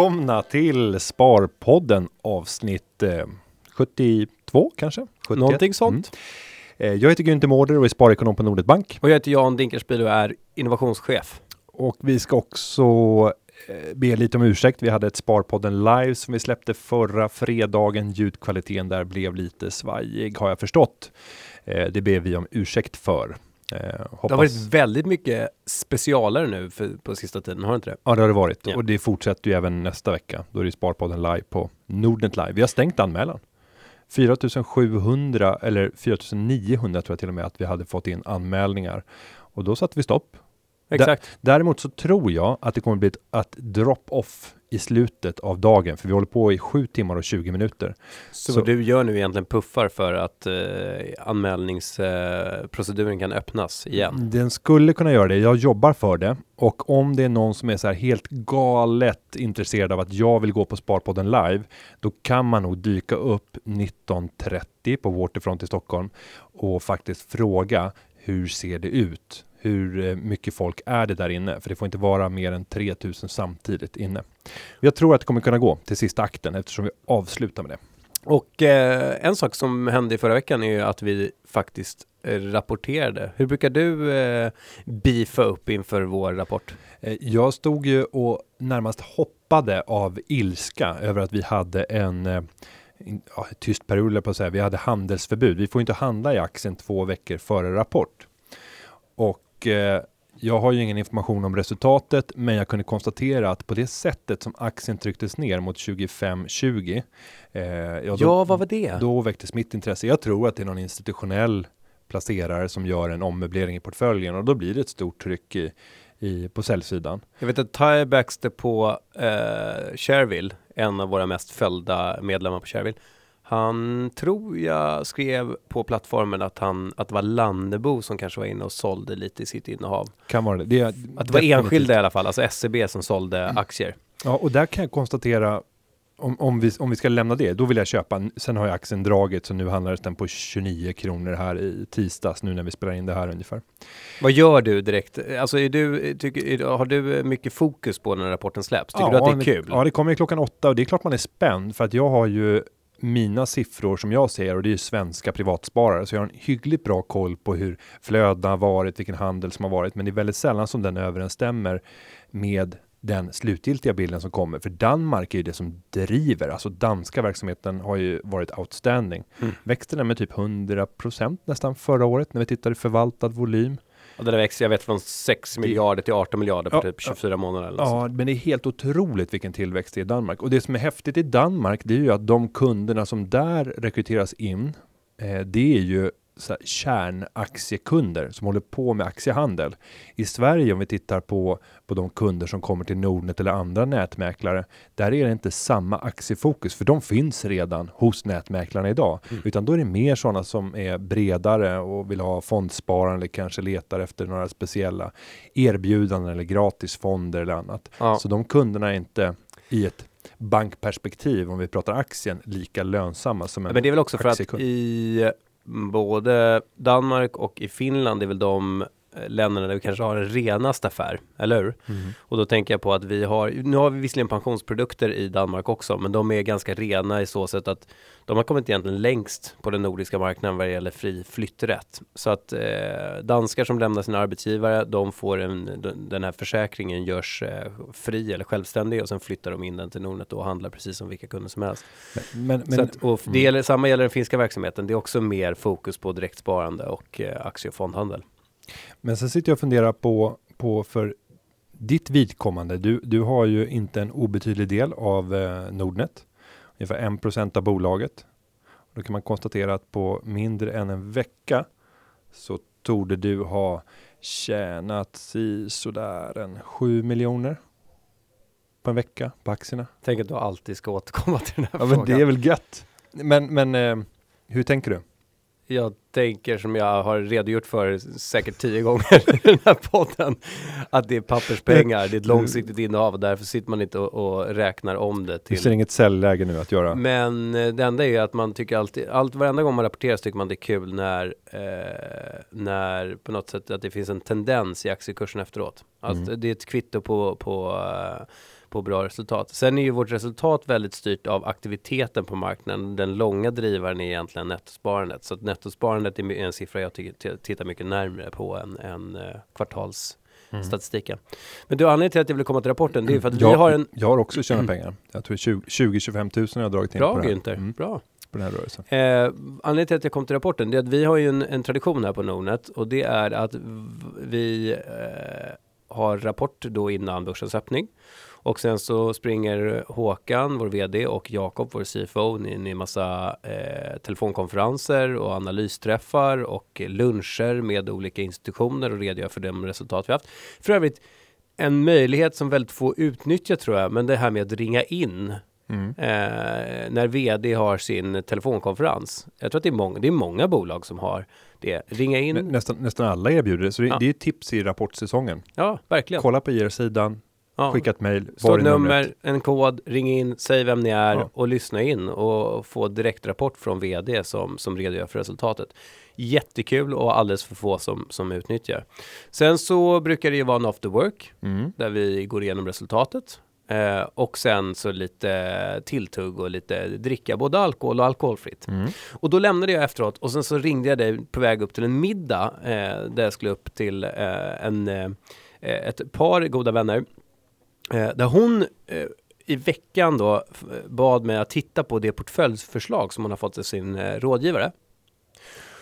Välkomna till Sparpodden avsnitt eh, 72 kanske? 71. Någonting sånt. Eh, Jag heter Günther Mårder och är sparekonom på Nordnet Bank. Och jag heter Jan Dinkelspiel och är innovationschef. Och vi ska också eh, be lite om ursäkt. Vi hade ett Sparpodden live som vi släppte förra fredagen. Ljudkvaliteten där blev lite svajig har jag förstått. Eh, Det ber vi om ursäkt för. Eh, Det har varit väldigt mycket specialare nu för, på sista tiden, har det inte det? Ja, det har det varit. Ja. Och det fortsätter ju även nästa vecka. Då är det Sparpodden live på Nordnet Live. Vi har stängt anmälan. 4700 eller 4900 tror jag till och med att vi hade fått in anmälningar. Och då satte vi stopp. Exakt. Däremot så tror jag att det kommer bli ett att drop-off i slutet av dagen. För vi håller på i 7 timmar och 20 minuter. Så, så- du gör nu egentligen puffar för att eh, anmälningsproceduren kan öppnas igen. Den skulle kunna göra det. Jag jobbar för det. Och om det är någon som är så här helt galet intresserad av att jag vill gå på Sparpodden live, då kan man nog dyka upp 19.30 på Waterfront i Stockholm och faktiskt fråga hur ser det ut? Hur eh, mycket folk är det där inne? För det får inte vara mer än 3000 samtidigt inne. Jag tror att det kommer kunna gå till sista akten eftersom vi avslutar med det. Och eh, en sak som hände i förra veckan är ju att vi faktiskt eh, rapporterade. Hur brukar du eh, beefa upp inför vår rapport? Eh, Jag stod ju och närmast hoppade av ilska över att vi hade en ja, tyst period, på att säga. Vi hade handelsförbud. Vi får inte handla i aktien två veckor före rapport. Och eh, jag har ju ingen information om resultatet, men jag kunde konstatera att på det sättet som aktien trycktes ner mot 25-20. Eh, ja, då, Ja, vad var det? då väcktes mitt intresse. Jag tror att det är någon institutionell placerare som gör en ommöblering i portföljen och då blir det ett stort tryck i, i, på säljsidan. Jag vet att Ty Baxter på eh, Shareville, en av våra mest följda medlemmar på Shareville, han tror jag skrev på plattformen att, han, att det var Lannebo som kanske var inne och sålde lite i sitt innehav. Kan vara det. det är Att det var enskilda i alla fall, alltså SCB som sålde aktier. Ja, och där kan jag konstatera om, om, vi, om vi ska lämna det, då vill jag köpa. Sen har jag aktien dragit så nu handlades den på 29 kronor här i tisdags nu när vi spelar in det här ungefär. Vad gör du direkt? Alltså är du, tycker, har du mycket fokus på när rapporten släpps? Tycker du att det är kul? Ja, det kommer ju klockan åtta och det är klart man är spänd för att jag har ju mina siffror som jag ser och det är ju svenska privatsparare så jag har en hyggligt bra koll på hur flödena har varit, vilken handel som har varit, men det är väldigt sällan som den överensstämmer med den slutgiltiga bilden som kommer. För Danmark är ju det som driver, alltså danska verksamheten har ju varit outstanding. Mm. Växte den med typ 100% nästan förra året när vi tittar i förvaltad volym. Och där växer, jag vet, från 6 Det- miljarder till 18 miljarder på Ja, typ 24 månader eller. Ja, men det är helt otroligt vilken tillväxt det är i Danmark. Och det som är häftigt i Danmark, det är ju att de kunderna som där rekryteras in, eh, det är ju så här, kärnaktiekunder som håller på med aktiehandel. I Sverige, om vi tittar på, på de kunder som kommer till Nordnet eller andra nätmäklare, där är det inte samma aktiefokus, för de finns redan hos nätmäklarna idag. Mm. Utan då är det mer sådana som är bredare och vill ha fondsparande eller kanske letar efter några speciella erbjudanden eller gratisfonder eller annat. Ja. Så de kunderna är inte i ett bankperspektiv, om vi pratar aktien, lika lönsamma som en Men det är väl också för att aktiekund. i både Danmark och i Finland är väl de länderna där vi kanske har den renaste affär, eller hur? Mm. Och då tänker jag på att vi har, nu har vi visserligen pensionsprodukter i Danmark också, men de är ganska rena i så sätt att de har kommit egentligen längst på den nordiska marknaden vad det gäller fri flytträtt. Så att eh, danskar som lämnar sina arbetsgivare, de får en, den här försäkringen görs eh, fri eller självständig och sen flyttar de in den till Nordnet och handlar precis som vilka kunder som helst. Men, men, att, och det gäller, samma gäller den finska verksamheten. Det är också mer fokus på direktsparande och eh, aktie och fondhandel. Men sen sitter jag och funderar på, på för ditt vidkommande. Du, du har ju inte en obetydlig del av eh, Nordnet. Ungefär 1% av bolaget. Då kan man konstatera att på mindre än en vecka så torde du ha tjänat si sådär en 7 miljoner på en vecka på aktierna. Tänk att du alltid ska återkomma till den här Ja, frågan. men det är väl gött. Men, men eh, hur tänker du? Jag tänker som jag har redogjort för säkert tio gånger i den här podden. Att det är papperspengar, det är ett långsiktigt innehav och därför sitter man inte och, och räknar om det. Till. Det ser inget säljläge nu att göra. Men eh, det enda är att man tycker alltid, allt varenda gång man rapporterar så tycker man det är kul när, eh, när på något sätt att det finns en tendens i aktiekursen efteråt. Att Mm. det är ett kvitto på, på eh, på bra resultat. Sen är ju vårt resultat väldigt styrt av aktiviteten på marknaden. Den långa drivaren är egentligen nettosparandet. Så att nettosparandet är en siffra jag tycker, tittar mycket närmare på än, än eh, kvartalsstatistiken. Men du, anledningen till att jag vill komma till rapporten, det är för att jag, vi har en... jag har också tjänat pengar. Jag tror 20-25 000 har jag dragit in Bra på, det här. Günther, Mm, bra. på den här rörelsen. Eh, anledningen till att jag kom till rapporten det är att vi har ju en, en tradition här på Nordnet och det är att vi eh, har rapport då innan börsens öppning. Och sen så springer Håkan, vår VD och Jakob, vår CFO, in i massa eh, telefonkonferenser och analysträffar och luncher med olika institutioner och redogör för de resultat vi haft. För övrigt en möjlighet som väldigt få utnyttjar tror jag, men det här med att ringa in Mm. eh, när vd har sin telefonkonferens. Jag tror att det är, många, det är många bolag som har det. Ringa in. Nä, nästan, nästan alla erbjuder det, så det, Ja. det är tips i rapportsäsongen. ja, verkligen. Kolla på IR-sidan, Ja. skicka ett mejl. Stå var ett är numret? nummer, en kod, ring in, säg vem ni är Ja. och lyssna in och få direktrapport från vd som, som redogör för resultatet. Jättekul och alldeles för få som, som utnyttjar. Sen så brukar det ju vara en after work Mm. där vi går igenom resultatet. Eh, och sen så lite tilltugg och lite dricka, både alkohol och alkoholfritt. Mm. Och då lämnade jag efteråt och sen så ringde jag dig på väg upp till en middag eh, där jag skulle upp till eh, en, eh, ett par goda vänner. Eh, där hon eh, i veckan då bad mig att titta på det portföljförslag som hon har fått av sin eh, rådgivare.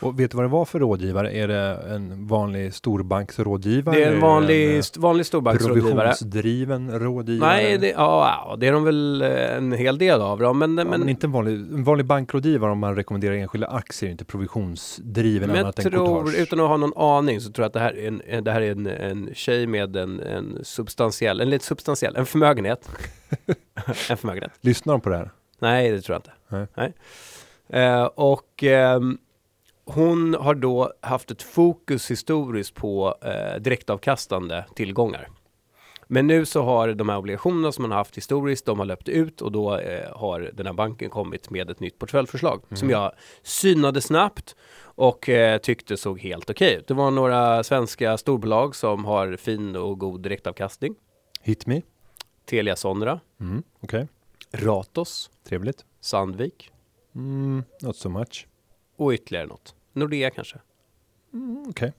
Och vet du vad det var för rådgivare? Är det en vanlig storbanksrådgivare? Det är en vanlig, en, st- vanlig eh, storbanksrådgivare. Provisionsdriven rådgivare? Nej, det, ja, det är de väl eh, en hel del av dem. Men, Ja, men, men, inte en vanlig, en vanlig bankrådgivare om man rekommenderar enskilda aktier, inte provisionsdriven Men annat än tror, courtage. utan att ha någon aning, så tror jag att det här är en, det här är en, en tjej med en, en substantiell, en lite substantiell, en förmögenhet. en förmögenhet. Lyssnar de på det här? Nej, det tror jag inte. Nej. Eh, och ehm, hon har då haft ett fokus historiskt på eh, direktavkastande tillgångar. Men nu så har de här obligationerna som man har haft historiskt, de har löpt ut och då eh, har den här banken kommit med ett nytt portföljförslag som jag synade snabbt och eh, tyckte såg helt okej ut. Det var några svenska storbolag som har fin och god direktavkastning. Hit me? Telia Sonera, Mm, Okej, Ratos, trevligt. Sandvik Mm, not so much. och ytterligare något. Nordea kanske. Mm, Okej.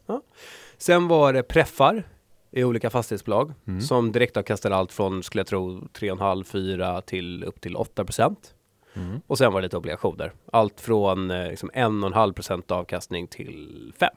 Sen var det preffar i olika fastighetsbolag Mm. som direktavkastar allt från, skulle jag tro, 3,5-4 till upp till 8 procent. Mm. Och sen var det lite obligationer. Allt från eh, liksom 1,5 procent avkastning till 5.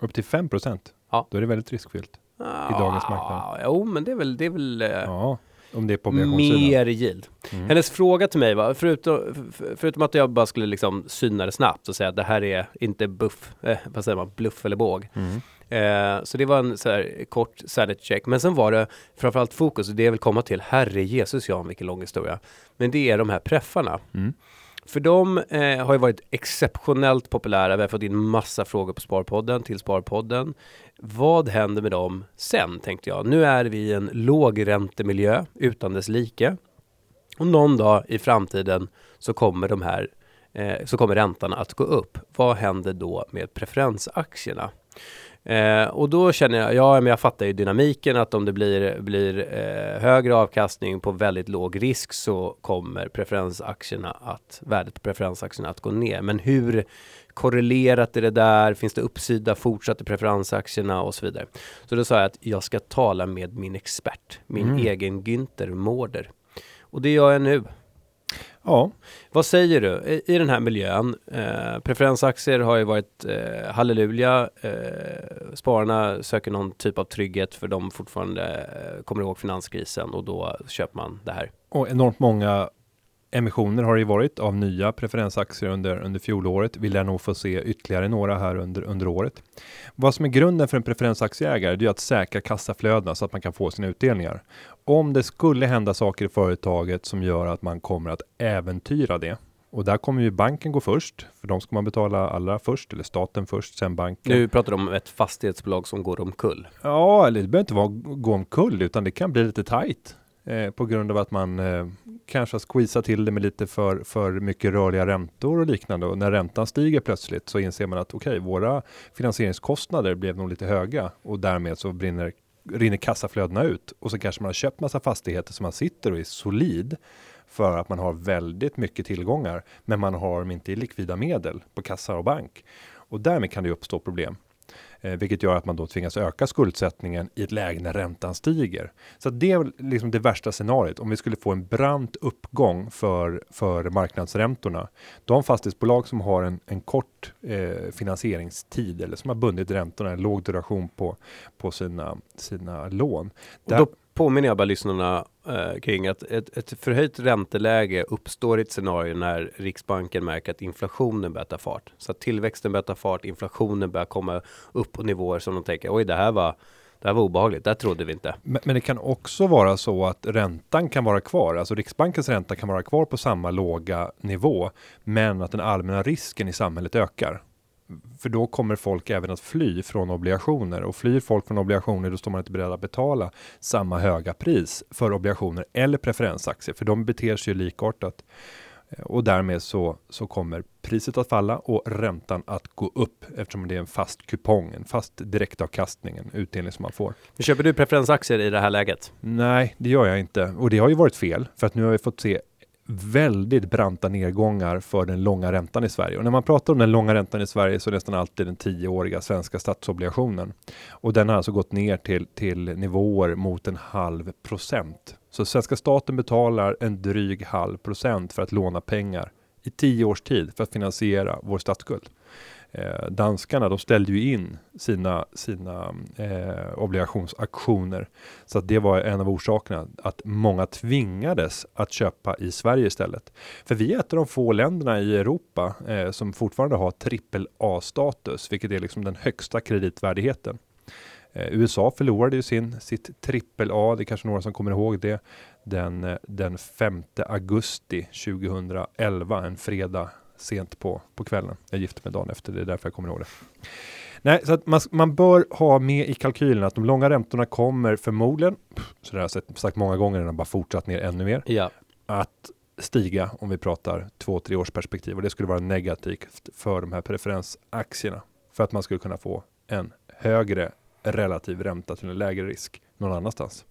Upp till 5 procent? Ja. Då är det väldigt riskfyllt. I dagens marknad. Jo, men det är väl, det är väl eh, Ja, om det är på mer yield. Mm. Hennes fråga till mig var, förutom, förutom att jag bara skulle liksom syna det snabbt och säga att det här är inte buff, eh, vad säger man, bluff eller båg. Mm. Eh, så det var en så här kort sanity check. Men sen var det framförallt fokus, och det jag vill komma till, herre Jesus Jan, vilken lång historia. Men det är de här preffarna. Mm. För de eh, har ju varit exceptionellt populära. Vi har fått in massa frågor på Sparpodden, till Sparpodden. Vad händer med dem sen, tänkte jag. Nu är vi i en lågräntemiljö utan dess like. Och någon dag i framtiden så kommer de här eh, så kommer räntan att gå upp. Vad händer då med preferensaktierna? Eh, och då känner jag, ja men jag fattar ju dynamiken att om det blir, blir eh, högre avkastning på väldigt låg risk så kommer preferensaktierna att, värdet på preferensaktierna att gå ner. Men hur korrelerat är det där? Finns det uppsida fortsatt i preferensaktierna och så vidare? Så då sa jag att jag ska tala med min expert, min Mm. egen Günther Mårder. Och det gör jag nu. Ja, Vad säger du i, i den här miljön? Eh, preferensaktier har ju varit eh, halleluja. Eh, spararna söker någon typ av trygghet för de fortfarande eh, kommer ihåg finanskrisen och då köper man det här. och enormt många emissioner har det ju varit av nya preferensaktier under, under fjolåret. Vi lär nog få se ytterligare några här under, under året. Vad som är grunden för en preferensaktieägare det är att säkra kassaflödena så att man kan få sina utdelningar. Om det skulle hända saker i företaget som gör att man kommer att äventyra det Och där kommer ju banken gå först, för de ska man betala allra först, eller staten först, sen banken. Nu pratar du om ett fastighetsbolag som går omkull. Ja, eller det behöver inte vara gå omkull, utan det kan bli lite tajt eh, på grund av att man eh, kanske har squeezat till det med lite för, för mycket rörliga räntor och liknande. Och när räntan stiger plötsligt så inser man att okej, okay, våra finansieringskostnader blev nog lite höga och därmed så brinner rinner kassaflödena ut och så kanske man har köpt massa fastigheter som man sitter och är solid för att man har väldigt mycket tillgångar, men man har dem inte i likvida medel på kassa och bank och därmed kan det uppstå problem. Eh, vilket gör att man då tvingas öka skuldsättningen i ett läge när räntan stiger. Så det är liksom det värsta scenariot. Om vi skulle få en brant uppgång för, för marknadsräntorna. De fastighetsbolag som har en, en kort eh, finansieringstid eller som har bundit räntorna, en låg duration på, på sina, sina lån. Där, då påminner jag bara lyssnarna eh, kring att ett, ett förhöjt ränteläge uppstår i ett scenario när Riksbanken märker att inflationen börjar ta fart. Så att tillväxten börjar ta fart, inflationen börjar komma upp på nivåer som de tänker, oj det här var det här var obehagligt, det trodde vi inte. Men, men, det kan också vara så att räntan kan vara kvar, alltså Riksbankens ränta kan vara kvar på samma låga nivå, men att den allmänna risken i samhället ökar. För då kommer folk även att fly från obligationer och flyr folk från obligationer då står man inte beredd att betala samma höga pris för obligationer eller preferensaktier för de beter sig ju likartat. Och därmed så, så kommer priset att falla och räntan att gå upp eftersom det är en fast kupong, en fast direktavkastning, en utdelning som man får. Köper du preferensaktier i det här läget? Nej, det gör jag inte och det har ju varit fel för att nu har vi fått se väldigt branta nedgångar för den långa räntan i Sverige. Och när man pratar om den långa räntan i Sverige så är det nästan alltid den tioåriga svenska statsobligationen. Och den har alltså gått ner till, till nivåer mot en halv procent. Så svenska staten betalar en dryg halv procent för att låna pengar i tio års tid för att finansiera vår statsskuld. Eh, danskarna de ställde ju in sina, sina eh, obligationsaktioner. Så att det var en av orsakerna att många tvingades att köpa i Sverige istället. För vi är ett av de få länderna i Europa eh, som fortfarande har trippel A-status, vilket är liksom den högsta kreditvärdigheten. Eh, USA förlorade ju sin, sitt trippel A, det är kanske några som kommer ihåg det, den, eh, den 5 augusti 2011, en fredag sent på, på kvällen. Jag gifte mig dagen efter, det är därför jag kommer ihåg det. Nej, så att man, man bör ha med i kalkylen att de långa räntorna kommer förmodligen, så det har jag sagt, sagt många gånger, den har bara fortsatt ner ännu mer, ja. att stiga om vi pratar två, tre års perspektiv och det skulle vara negativt för de här preferensaktierna för att man skulle kunna få en högre relativ ränta till en lägre risk någon annanstans.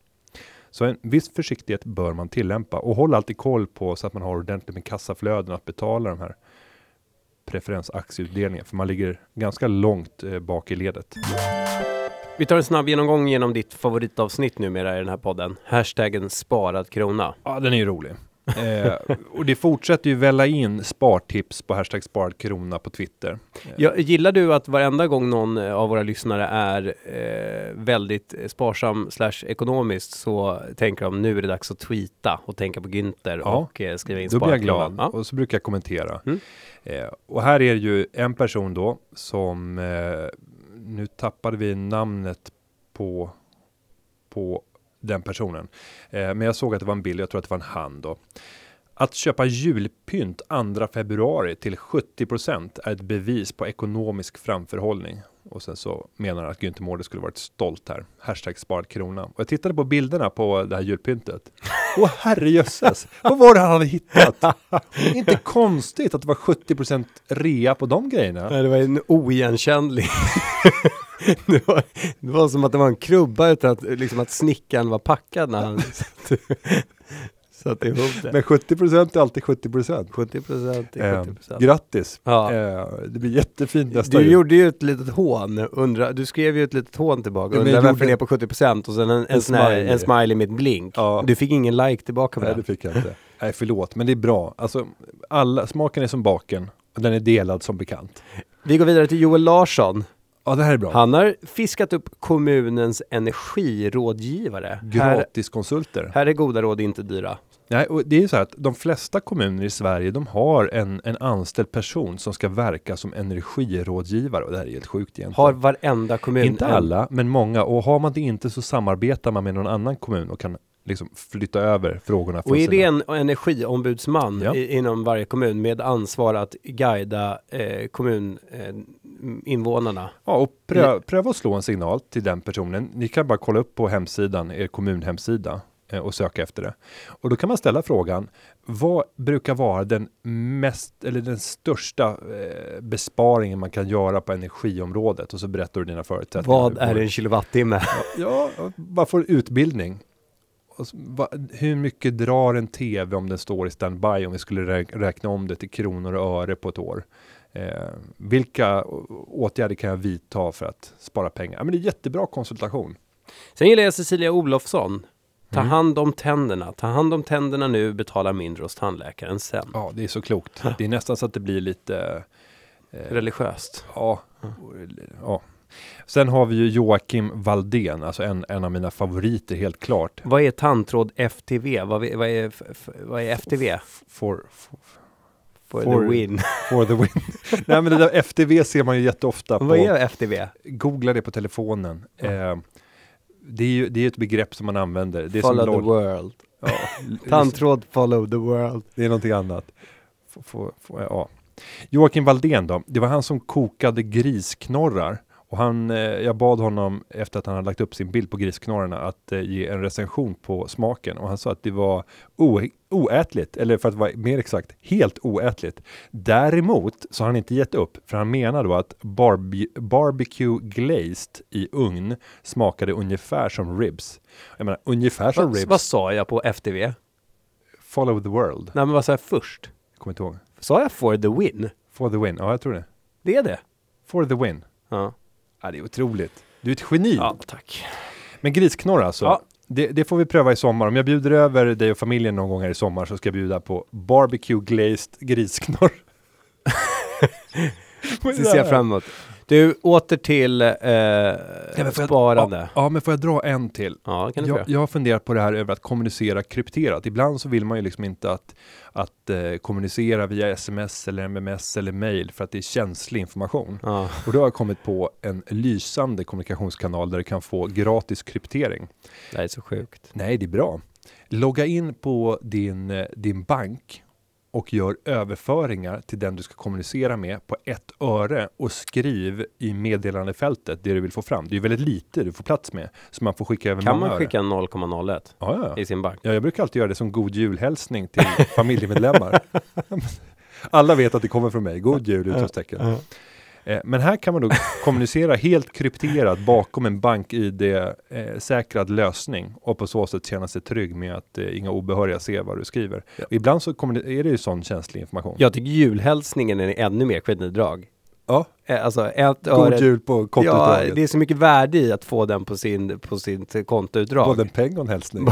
Så en viss försiktighet bör man tillämpa och håll alltid koll på så att man har ordentligt med kassaflöden att betala de här preferensaktieutdelningen, för man ligger ganska långt eh, bak i ledet. Vi tar en snabb genomgång genom ditt favoritavsnitt numera i den här podden. Hashtaggen sparad krona. Ja, den är ju rolig. Eh, och det fortsätter ju välla in spartips på hashtag sparad krona på Twitter. Ja, gillar du att varenda gång någon eh, av våra lyssnare är eh, väldigt sparsam slash ekonomiskt så tänker de nu är det dags att tweeta och tänka på Günther ja, och eh, skriva in Då blir jag glad ja. och så brukar jag kommentera. Mm. Eh, och här är det ju en person då som eh, nu tappade vi namnet på på den personen. Eh, men jag såg att det var en bild, jag tror att det var en han då. Att köpa julpynt 2 februari till 70% är ett bevis på ekonomisk framförhållning. Och sen så menar han att Günther Mårder skulle varit stolt här. Hashtag sparad krona. Och jag tittade på bilderna på det här julpyntet. Åh herrejösses! Vad var det han hade hittat? Inte konstigt att det var 70% rea på de grejerna. Nej, det var en oigenkännlig. det, var, det var som att det var en krubba utan att, liksom att snickaren var packad när han satte ihop det. Men 70 är alltid 70% 70 är 70 eh, Grattis! Ja. Eh, det blir jättefint nästa Du gjorde ju ett litet hån, undra, du skrev ju ett litet hån tillbaka, undrar varför det är på 70% och sen en, en, en, smiley. en smiley med ett blink. Ja. Du fick ingen like tillbaka på Nej, det fick jag inte. Nej, förlåt, men det är bra. Alltså, alla, smaken är som baken och den är delad som bekant. Vi går vidare till Joel Larsson. Ja, det här är bra. Han har fiskat upp kommunens energirådgivare. Gratiskonsulter. Här, här är goda råd inte dyra. Nej, och det är så här att de flesta kommuner i Sverige, de har en, en anställd person som ska verka som energirådgivare och det här är helt sjukt egentligen. Har varenda kommun? Inte alla, men många och har man det inte så samarbetar man med någon annan kommun och kan liksom flytta över frågorna. Och är sina- det en energiombudsman Ja. i, inom varje kommun med ansvar att guida eh, kommuninvånarna? Ja, och pröva, pröva att slå en signal till den personen. Ni kan bara kolla upp på hemsidan, er kommunhemsida eh, och söka efter det. Och då kan man ställa frågan, vad brukar vara den mest eller den största eh, besparingen man kan göra på energiområdet? Och så berättar du dina förutsättningar. Vad är en kilowattimme? Ja, bara få utbildning. Så, va, hur mycket drar en tv om den står i standby om vi skulle rä- räkna om det till kronor och öre på ett år? Eh, vilka åtgärder kan jag vidta för att spara pengar? Ja, men det är jättebra konsultation. Sen gillar jag Cecilia Olofsson. Ta Mm. hand om tänderna. Ta hand om tänderna nu, betala mindre hos tandläkaren sen. Ja, det är så klokt. Det är nästan så att det blir lite eh, Religiöst. Ja, ja. Sen har vi ju Joakim Valdén, alltså en, en av mina favoriter helt klart. Vad är tandtråd FTV? Vad, är- vad, är, vad är FTV? For, for, For, For- the win. for the win. Nej men det där FTV ser man ju jätteofta på. vad är FTV? Googla det på telefonen. Eh, det är ju det är ett begrepp som man använder. Det är Follow som the world. Ja, Tandtråd follow the world. det är någonting annat. Få- ja. Joakim Valdén då, det var han som kokade grisknorrar. Och han, eh, jag bad honom efter att han hade lagt upp sin bild på grisknorrarna att eh, ge en recension på smaken. Och han sa att det var oätligt, eller för att vara mer exakt, helt oätligt. Däremot så har han inte gett upp, för han menar då att barbe- barbecue glazed i ugn smakade ungefär som ribs. Jag menar, ungefär som Vad, ribs. vad sa jag på FTV? Follow the world. Nej men vad sa jag först? Jag kommer inte ihåg. Sa jag for the win? For the win. Ja, jag tror det. Det är det. For the win. Ja, Ja, det är otroligt. Du är ett geni. ja tack. Men grisknorr alltså. Ja. Det, det får vi pröva i sommar. Om jag bjuder över dig och familjen någon gång här i sommar så ska jag bjuda på barbecue glazed grisknorr. Det ser jag fram emot. Du, åter till eh, men får jag- sparande. Ja, ja, men får jag dra en till? Ja, kan du Jag, jag har funderat på det här över att kommunicera krypterat. Ibland så vill man ju liksom inte att, att eh, kommunicera via sms eller mms eller mail för att det är känslig information. Ja. Och då har jag kommit på en lysande kommunikationskanal där du kan få gratis kryptering. Det är så sjukt. Nej, det är bra. Logga in på din, eh, din bank och gör överföringar till den du ska kommunicera med på ett öre och skriv i meddelandefältet det du vill få fram. Det är väldigt lite du får plats med, så man får skicka över Kan man öre. skicka 0,01 Ja, ja, ja. i sin bank? ja, jag brukar alltid göra det som god julhälsning till familjemedlemmar. Alla vet att det kommer från mig. God jul! Utropstecken. Eh, Men här kan man då kommunicera helt krypterat bakom en bank-id-säkrad lösning och på så sätt känna sig trygg med att eh, inga obehöriga ser vad du skriver. Ja. Ibland så är det ju sån känslig information. Jag tycker julhälsningen är ännu mer genidrag. Ja. Eh, Alltså ett God jul på Ja, kontoutdraget. det är så mycket värde i att få den på, sin, på sitt kontoutdrag. Både en peng och en hälsning.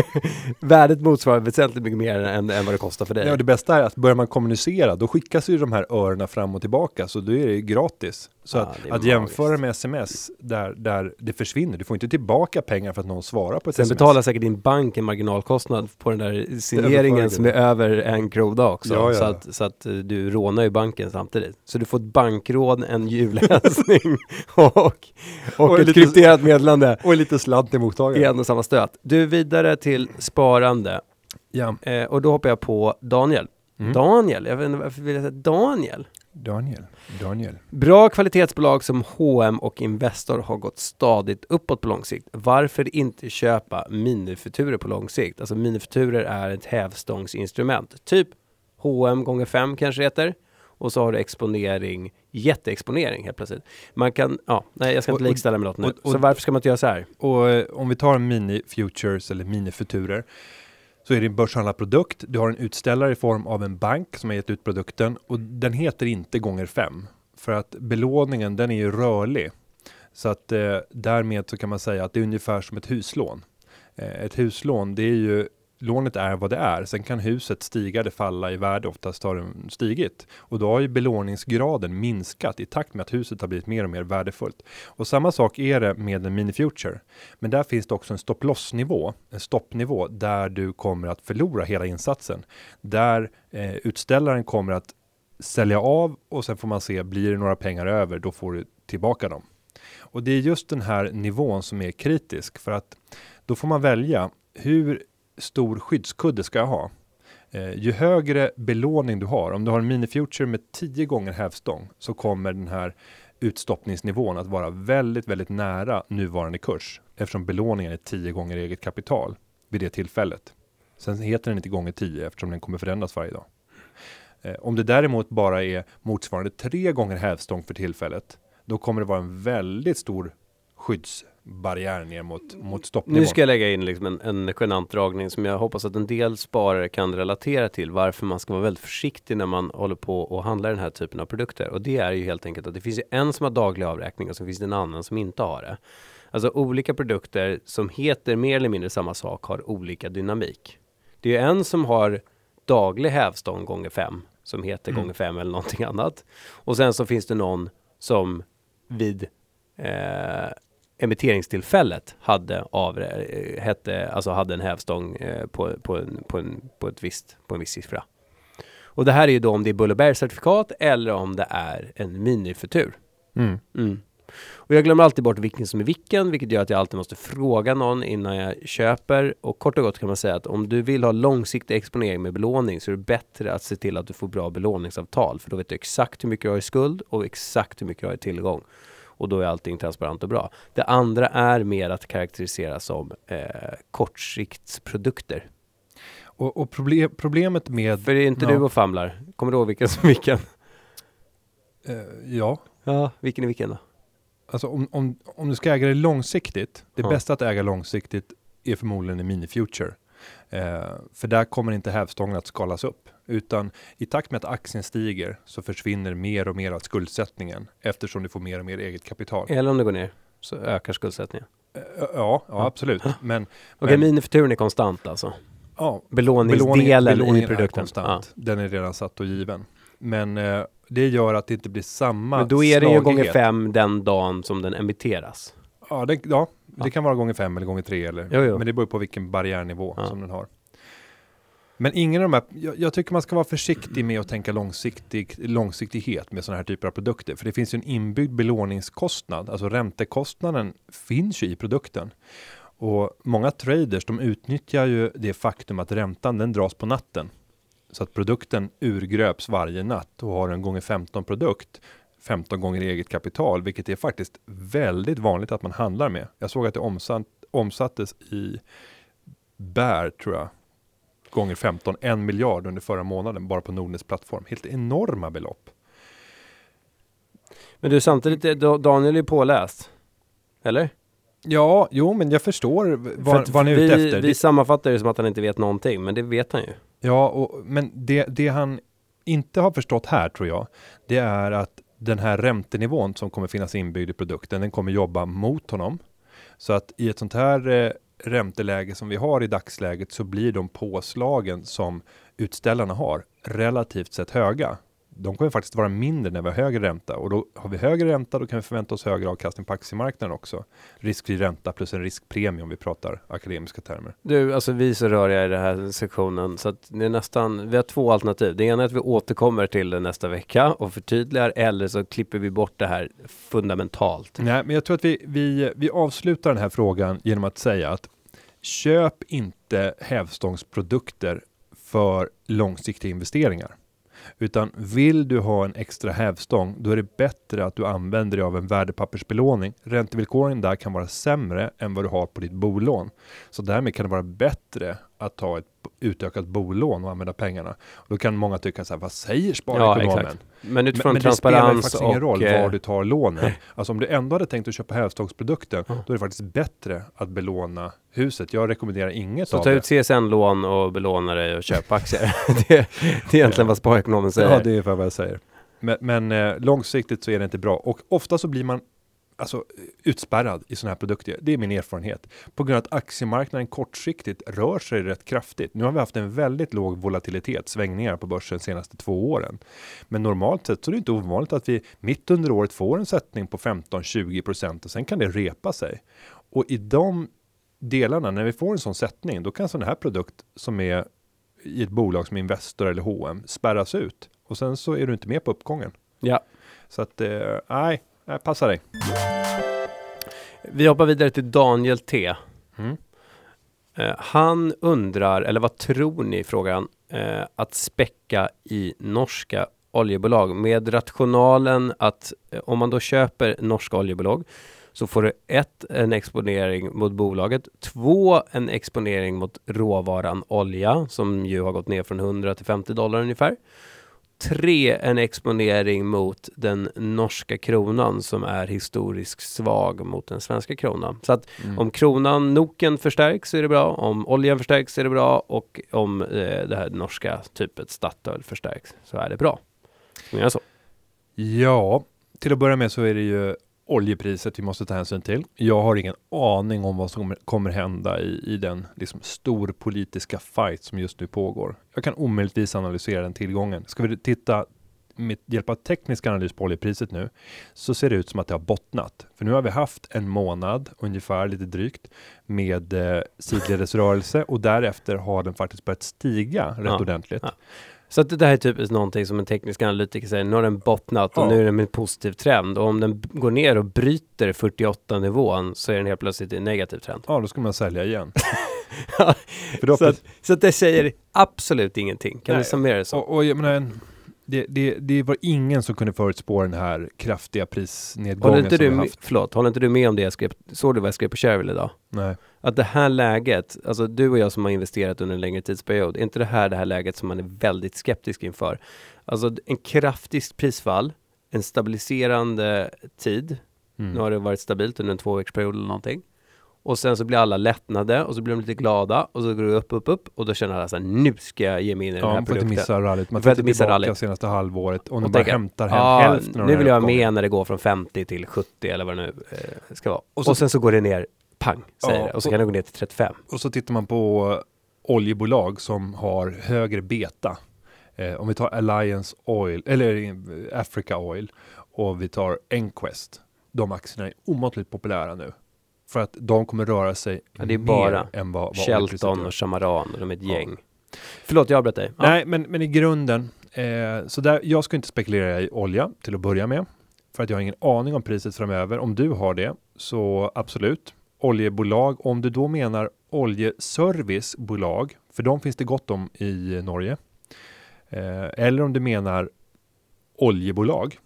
Värdet motsvarar väsentligt mycket mer än, än vad det kostar för dig. Ja, det bästa är att börjar man kommunicera, då skickas ju de här örena fram och tillbaka, så då är det gratis. Så Ja, att, att jämföra med sms där, där det försvinner, du får inte tillbaka pengar för att någon svarar på ett Sen sms. betalar säkert din bank en marginalkostnad på den där signeringen som är över en krona också. Ja, ja. Så, att, så att du rånar ju banken samtidigt. Så du får ett bankrån, en julhälsning och, och, Och ett lite- krypterat meddelande Och lite slant i i mottagaren. en och samma stöt. Du, vidare till sparande. Ja. Eh, och då hoppar jag på Daniel. Mm. Daniel, jag vet inte varför vill jag säga Daniel? Daniel. Daniel. Bra kvalitetsbolag som H&M och Investor har gått stadigt uppåt på lång sikt. Varför inte köpa minifuturer på lång sikt? Alltså minifuturer är ett hävstångsinstrument. Typ H&M gånger 5 kanske heter. Och så har du exponering, jätteexponering helt plötsligt. Man kan, ja, nej jag ska inte Och- likställa med något nu. och- och- så varför ska man inte göra så här? Och eh, om vi tar mini futures eller minifuturer så är det en börshandlad produkt. Du har en utställare i form av en bank som har gett ut produkten och den heter inte gånger fem för att belåningen den är ju rörlig. Så att eh, därmed så kan man säga att det är ungefär som ett huslån. Eh, ett huslån, det är ju lånet är vad det är. Sen kan huset stiga eller falla i värde. Oftast har den stigit och då har ju belåningsgraden minskat i takt med att huset har blivit mer och mer värdefullt. Och samma sak är det med en mini future. Men där finns det också en stopp loss nivå, en stoppnivå där du kommer att förlora hela insatsen. Där eh, utställaren kommer att sälja av och sen får man se, blir det några pengar över, då får du tillbaka dem. Och det är just den här nivån som är kritisk för att då får man välja hur stor skyddskudde ska jag ha? Eh, ju högre belåning du har, om du har en mini future med 10 gånger hävstång så kommer den här utstoppningsnivån att vara väldigt, väldigt nära nuvarande kurs eftersom belåningen är 10 gånger eget kapital vid det tillfället. Sen heter den inte gånger 10 eftersom den kommer förändras varje dag. Eh, om det däremot bara är motsvarande tre gånger hävstång för tillfället, då kommer det vara en väldigt stor skydds skyddsbarriär ner mot, mot stoppnivån. Nu ska jag lägga in liksom en, en genant dragning som jag hoppas att en del sparare kan relatera till varför man ska vara väldigt försiktig när man håller på och handlar den här typen av produkter. Och det är ju helt enkelt att det finns ju en som har daglig avräkning och så finns det en annan som inte har det. Alltså olika produkter som heter mer eller mindre samma sak har olika dynamik. Det är en som har daglig hävstång gånger fem som heter Mm. gånger fem eller någonting annat. Och sen så finns det någon som vid eh, emitteringstillfället hade, av, eh, hette, alltså hade en hävstång eh, på, på, en, på, en, på, ett visst, på en viss siffra. Och det här är ju då om det är Bull och Bear-certifikat eller om det är en minifutur. Mm. Mm. Och jag glömmer alltid bort vilken som är vilken, vilket gör att jag alltid måste fråga någon innan jag köper. Och kort och gott kan man säga att om du vill ha långsiktig exponering med belåning så är det bättre att se till att du får bra belåningsavtal. För då vet du exakt hur mycket du har i skuld och exakt hur mycket du har i tillgång. Och då är allting transparent och bra. Det andra är mer att karaktärisera som eh, kortsiktsprodukter. Och, och problem, problemet med, För det är inte Ja. du och famlar. Kommer du ihåg vilken som vilken? eh, ja, Ja, vilken är vilken då? alltså om, om, om du ska äga det långsiktigt, det Ja. bästa att äga långsiktigt är förmodligen en mini future. Eh, för där kommer inte hävstången att skalas upp, utan i takt med att aktien stiger så försvinner mer och mer av skuldsättningen eftersom du får mer och mer eget kapital. Eller om det går ner så ökar skuldsättningen. Ja, ja, absolut. Men, Okej, men minifuturen är konstant alltså. ja, Belåningsdelen belåningen i är produkten. konstant. Den är redan satt och given. Men eh, det gör att det inte blir samma Men då är det ju gånger fem den dagen som den emitteras. Ja, det, ja, det Ja. kan vara gånger fem eller gånger tre. Eller, Jo, jo. Men det beror på vilken barriärnivå Ja. som den har. Men ingen av de här, jag, jag tycker man ska vara försiktig med att tänka långsiktig, långsiktighet med sådana här typer av produkter. För det finns ju en inbyggd belåningskostnad, alltså räntekostnaden finns ju i produkten. Och många traders de utnyttjar ju det faktum att räntan den dras på natten. Så att produkten urgröps varje natt och har en gånger 15 produkt 15 gånger eget kapital, vilket är faktiskt väldigt vanligt att man handlar med. Jag såg att det omsatt, omsattes i bär tror jag gånger 15, en miljard under förra månaden bara på Nordnets plattform. Helt enorma belopp. Men du, samtidigt, är Da- Daniel är påläst. Eller? Ja, jo, men jag förstår För vad, att vad ni är vi, ute efter. Vi Det- sammanfattar det som att han inte vet någonting, men det vet han ju. Ja, och, men det, det han inte har förstått här tror jag, det är att den här räntenivån som kommer finnas inbyggd i produkten, den kommer jobba mot honom. Så att i ett sånt här eh, ränteläge som vi har i dagsläget så blir de påslagen som utställarna har relativt sett höga. De kommer faktiskt vara mindre när vi har högre ränta och då har vi högre ränta då kan vi förvänta oss högre avkastning på aktiemarknaden också. Riskfri ränta plus en riskpremie om vi pratar akademiska termer. Du, alltså vi är så röriga i den här sektionen så att det är nästan, vi har två alternativ. Det ena är att vi återkommer till det nästa vecka och förtydligar eller så klipper vi bort det här fundamentalt. Nej, men jag tror att vi, vi, vi avslutar den här frågan genom att säga att köp inte hävstångsprodukter för långsiktiga investeringar. Utan vill du ha en extra hävstång, då är det bättre att du använder dig av en värdepappersbelåning. Räntevillkoren där kan vara sämre än vad du har på ditt bolån. Så därmed kan det vara bättre att ta ett utökat bolån och använda pengarna. Och då kan många tycka så här, vad säger sparekonomen? exakt. Men utifrån men, men det spelar transparens faktiskt och... ingen roll eh, var du tar lånet. Alltså om du ändå hade tänkt att köpa hävstångsprodukten, Ja. då är det faktiskt bättre att belåna huset. Jag rekommenderar inget Så av ta det. ut CSN-lån och belåna dig och köp aktier. det, det är egentligen vad sparekonomen säger. Ja, det är ungefär vad jag säger. Men, men eh, långsiktigt så är det inte bra. Och ofta så blir man alltså, utspärrad i sådana här produkter. Det är min erfarenhet. På grund av att aktiemarknaden kortsiktigt rör sig rätt kraftigt. Nu har vi haft en väldigt låg volatilitet, svängningar på börsen de senaste två åren. Men normalt sett så är det inte ovanligt att vi mitt under året får en sättning på 15-20 procent och sen kan det repa sig. Och i de delarna, när vi får en sån sättning, då kan sån här produkt som är i ett bolag som Investor eller H&M spärras ut och sen så är du inte med på uppgången. Ja. Så att eh, nej, nej, passa dig. Vi hoppar vidare till Daniel T. Mm. Eh, han undrar, eller vad tror ni, frågar han, eh, att späcka i norska oljebolag med rationalen att eh, om man då köper norska oljebolag så får du ett, en exponering mot bolaget, två, en exponering mot råvaran olja som ju har gått ner från 100 till 50 dollar ungefär. Tre, en exponering mot den norska kronan som är historiskt svag mot den svenska kronan. Så att Mm. om kronan, noken förstärks så är det bra, om oljan förstärks så är det bra och om eh, det här norska typet Statoil förstärks så är det bra. Göra så? Ja, till att börja med så är det ju oljepriset vi måste ta hänsyn till. Jag har ingen aning om vad som kommer- hända i, i den liksom, storpolitiska fight som just nu pågår. Jag kan omöjligtvis analysera den tillgången. Ska vi titta med hjälp av teknisk analys på oljepriset nu så ser det ut som att det har bottnat. För nu har vi haft en månad ungefär lite drygt med eh, sidledesrörelse och därefter har den faktiskt börjat stiga rätt Ja, ordentligt. ja. Så att det här är typiskt någonting som en teknisk analytiker säger, nu har den bottnat och Ja. nu är den en positiv trend och om den går ner och bryter 48 nivån så är den helt plötsligt i en negativ trend. Ja, då ska man sälja igen. Ja, så, att, så att det säger absolut ingenting. Kan Nej, du summera det så? Och, och jag menar, det, det, det var ingen som kunde förutspå den här kraftiga prisnedgången Håller inte, som du vi haft. förlåt, håller inte du med om det jag skrev? Såg du vad jag skrev på Shareville idag? Nej. Att det här läget, alltså du och jag som har investerat under en längre tidsperiod, är inte det här det här läget som man är väldigt skeptisk inför? Alltså en kraftigt prisfall, en stabiliserande tid, Mm. nu har det varit stabilt under en tvåveckorsperiod eller någonting. Och sen så blir alla lättnade och så blir de lite glada och så går det upp, upp, upp och då känner alla så här, nu ska jag ge mig in i den Ja, här man får inte produkten. missa rallyt. Man får inte missa rallyt. senaste halvåret och, Och de bara tänka, hämtar hem Ja, hälften av nu den vill jag uppgången. med när det går från 50 till 70 eller vad det nu eh, ska vara. Och Och, så- sen så går det ner, pang, säger Ja, det. Och så och- kan det gå ner till 35. Och så tittar man på oljebolag som har högre beta. Eh, om vi tar Alliance Oil, eller eh, Africa Oil och vi tar Enquest. De aktierna är omåttligt populära nu. För att de kommer röra sig Ja, det är mer bara än vad, vad Shelton och Chamaran, de är ett Ja. gäng. Förlåt, jag avbröt dig. Ja. Nej, men, men i grunden, eh, så där, jag ska inte spekulera i olja till att börja med. För att jag har ingen aning om priset framöver. Om du har det, så absolut. Oljebolag, om du då menar oljeservicebolag, för de finns det gott om i Norge. Eh, eller om du menar oljebolag.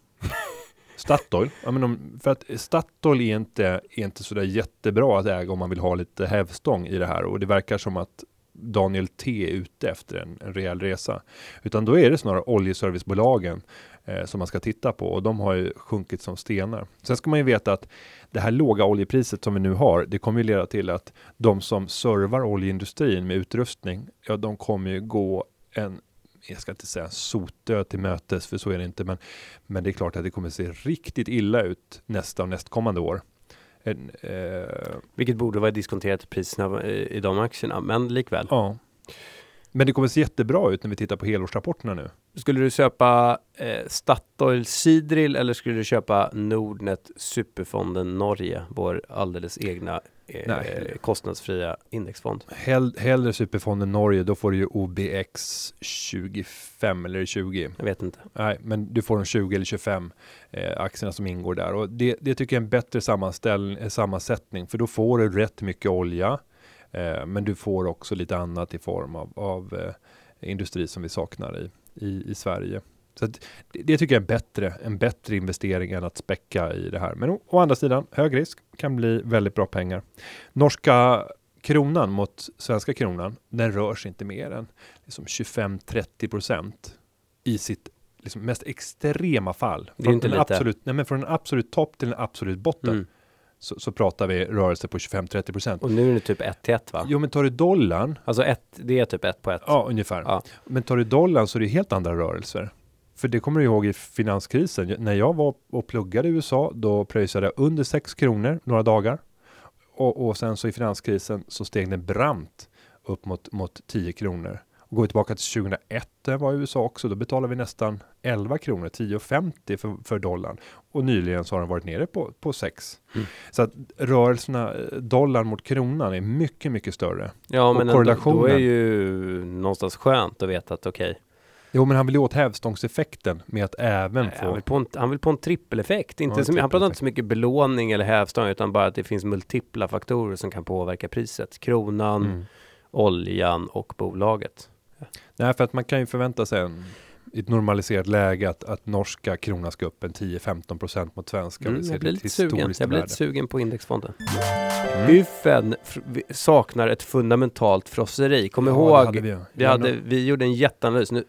Statoil, ja, men om, för att Statoil är inte, är inte sådär jättebra att äga om man vill ha lite hävstång i det här och det verkar som att Daniel T är ute efter en, en rejäl resa. Utan då är det snarare oljeservicebolagen eh, som man ska titta på och de har ju sjunkit som stenar. Sen ska man ju veta att det här låga oljepriset som vi nu har, det kommer ju leda till att de som servar oljeindustrin med utrustning, ja de kommer ju gå en jag ska inte säga sotdöd till mötes, för så är det inte, men, men det är klart att det kommer se riktigt illa ut nästa och nästkommande år. En, eh, Vilket borde vara diskonterat priserna i, i de aktierna, men likväl. ja. Men det kommer se jättebra ut när vi tittar på helårsrapporterna nu. Skulle du köpa eh, Statoil Sidril eller skulle du köpa Nordnet Superfonden Norge, vår alldeles egna eh, Nej. kostnadsfria indexfond? Hell, hellre Superfonden Norge, då får du ju OBX 25 eller 20. Jag vet inte. Nej, men du får de 20 eller 25 eh, aktierna som ingår där och det, det tycker jag är en bättre sammanställ, eh, sammansättning för då får du rätt mycket olja, eh, men du får också lite annat i form av, av eh, industri som vi saknar i, i, i Sverige. Så att det, tycker jag är bättre, en bättre investering än att späcka i det här. Men å, å andra sidan, hög risk kan bli väldigt bra pengar. Norska kronan mot svenska kronan, den rör sig inte mer än liksom 25-30 procent i sitt liksom mest extrema fall. Det är Från inte en lite. absolut, nej men från en absolut topp till en absolut botten Mm. så, så pratar vi rörelse på 25-30 procent. Och nu är det typ 1 till 1 va? Jo men tar du dollarn, Alltså ett, det är typ 1 på 1. ja ungefär. Ja. Men tar du dollarn så är det helt andra rörelser. För det kommer du ihåg i finanskrisen. När jag var och pluggade i USA, då pröjsade jag under 6 kronor några dagar. Och, och sen så i finanskrisen så steg den brant upp mot, mot 10 kronor. Och går vi tillbaka till 2001 där jag var i USA också, då betalade vi nästan 11 kronor, 10,50 för, för dollarn. Och nyligen så har den varit nere på, på 6. Mm. Så att rörelserna, eh, dollarn mot kronan är mycket, mycket större. Ja, Och men ändå, då korrelationen. är ju någonstans skönt att veta att okej, Jo, men han vill ju åt hävstångseffekten med att även Nej, få... han, vill på en, han vill på en trippeleffekt. Inte så, my- han pratar inte så mycket belåning eller hävstång utan bara att det finns multipla faktorer som kan påverka priset. Kronan, Mm. oljan och bolaget. Nej, för att man kan ju förvänta sig en, i ett normaliserat läge att, att norska kronan ska upp en 10-15 procent mot svenska. Mm, jag blir lite sugen. Jag blir lite sugen på indexfonden. Mm. Hyffen saknar ett fundamentalt frosseri. Kom Ja, ihåg, hade vi, vi, hade vi gjorde en jätteanalys. Nu,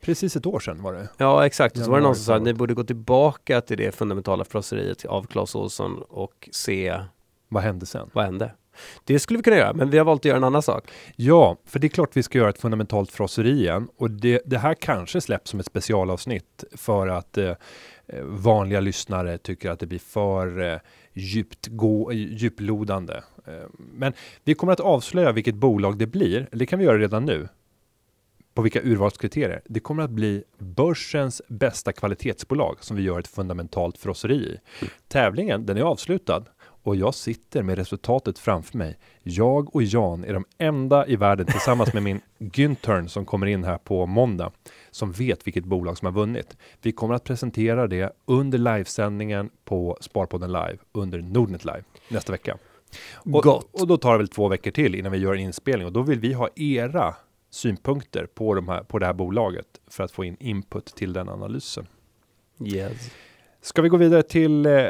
Precis ett år sedan var det. ja, exakt. Och så var det någon som sa att ni borde gå tillbaka till det fundamentala frosseriet av Clas Ohlson och se Vad hände sen? vad hände. Det skulle vi kunna göra, men vi har valt att göra en annan sak. Ja, för det är klart vi ska göra ett fundamentalt frosseri igen och det, det här kanske släpps som ett specialavsnitt för att eh, vanliga lyssnare tycker att det blir för eh, djupt gå, djuplodande. Eh, men vi kommer att avslöja vilket bolag det blir. Det kan vi göra redan nu. På vilka urvalskriterier. Det kommer att bli börsens bästa kvalitetsbolag som vi gör ett fundamentalt frosseri i. Tävlingen, den är avslutad och jag sitter med resultatet framför mig. Jag och Jan är de enda i världen tillsammans med min Güntern som kommer in här på måndag som vet vilket bolag som har vunnit. Vi kommer att presentera det under livesändningen på Sparpodden Live under Nordnet Live nästa vecka. Och, och då tar det väl två veckor till innan vi gör en inspelning och då vill vi ha era synpunkter på, de här, på det här bolaget för att få in input till den analysen. Yes. Ska vi gå vidare till eh,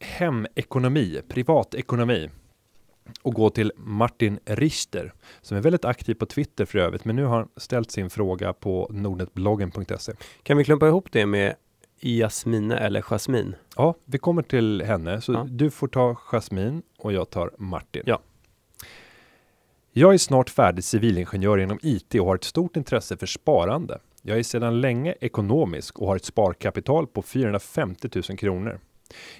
hemekonomi, privatekonomi och gå till Martin Richter som är väldigt aktiv på Twitter för övrigt, men nu har han ställt sin fråga på nordnetbloggen.se. Kan vi klumpa ihop det med Jasmine eller Jasmin? Ja, vi kommer till henne, så Ja. du får ta Jasmin och jag tar Martin. Ja. Jag är snart färdig civilingenjör inom IT och har ett stort intresse för sparande. Jag är sedan länge ekonomisk och har ett sparkapital på 450 000 kronor.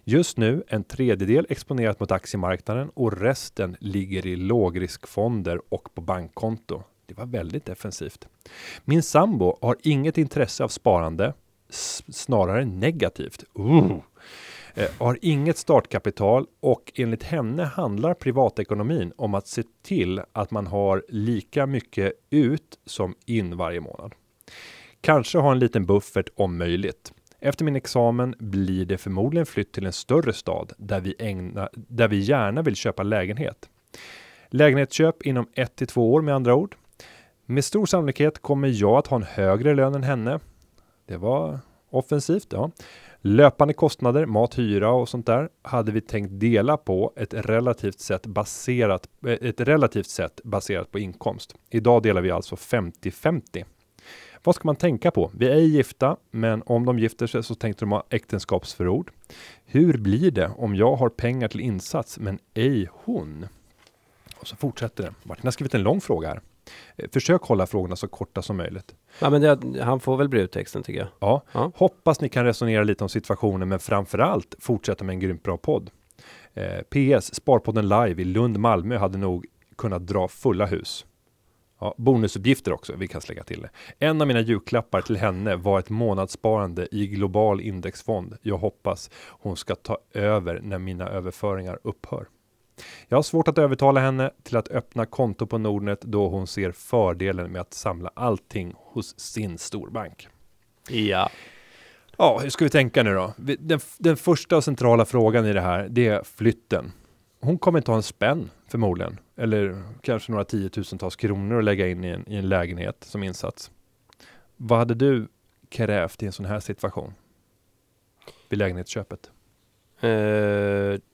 Just nu en tredjedel exponerat mot aktiemarknaden och resten ligger i lågriskfonder och på bankkonto. Det var väldigt defensivt. Min sambo har inget intresse av sparande, snarare negativt. Uh. Eh, har inget startkapital och enligt henne handlar privatekonomin om att se till att man har lika mycket ut som in varje månad. Kanske ha en liten buffert om möjligt. Efter min examen blir det förmodligen flytt till en större stad där vi, ägna, där vi gärna vill köpa lägenhet. Lägenhetsköp inom 1 till 2 år med andra ord. Med stor sannolikhet kommer jag att ha en högre lön än henne. Det var offensivt, ja. Löpande kostnader, mat, hyra och sånt där hade vi tänkt dela på ett relativt sätt baserat, eh, ett relativt sätt baserat på inkomst. Idag delar vi alltså 50-50. Vad ska man tänka på? Vi är gifta, men om de gifter sig så tänkte de ha äktenskapsförord. Hur blir det om jag har pengar till insats men ej hon? Och så fortsätter det. Martin har skrivit en lång fråga här. Eh, Försök hålla frågorna så korta som möjligt. Ja, men det, han får väl brudtexten tycker jag. Ja, Ja. hoppas ni kan resonera lite om situationen, men framförallt fortsätta med en grymt bra podd. Eh, PS, Sparpodden live i Lund, Malmö hade nog kunnat dra fulla hus. Ja, bonusuppgifter också, vi kan lägga till det. En av mina julklappar till henne var ett månadssparande i global indexfond. Jag hoppas hon ska ta över när mina överföringar upphör. Jag har svårt att övertala henne till att öppna konto på Nordnet då hon ser fördelen med att samla allting hos sin storbank. Ja. Ja, hur ska vi tänka nu då? Den, den första och centrala frågan i det här, det är flytten. Hon kommer inte ha en spänn förmodligen, eller kanske några tiotusentals kronor att lägga in i en, i en lägenhet som insats. Vad hade du krävt i en sån här situation? Vid lägenhetsköpet? Eh,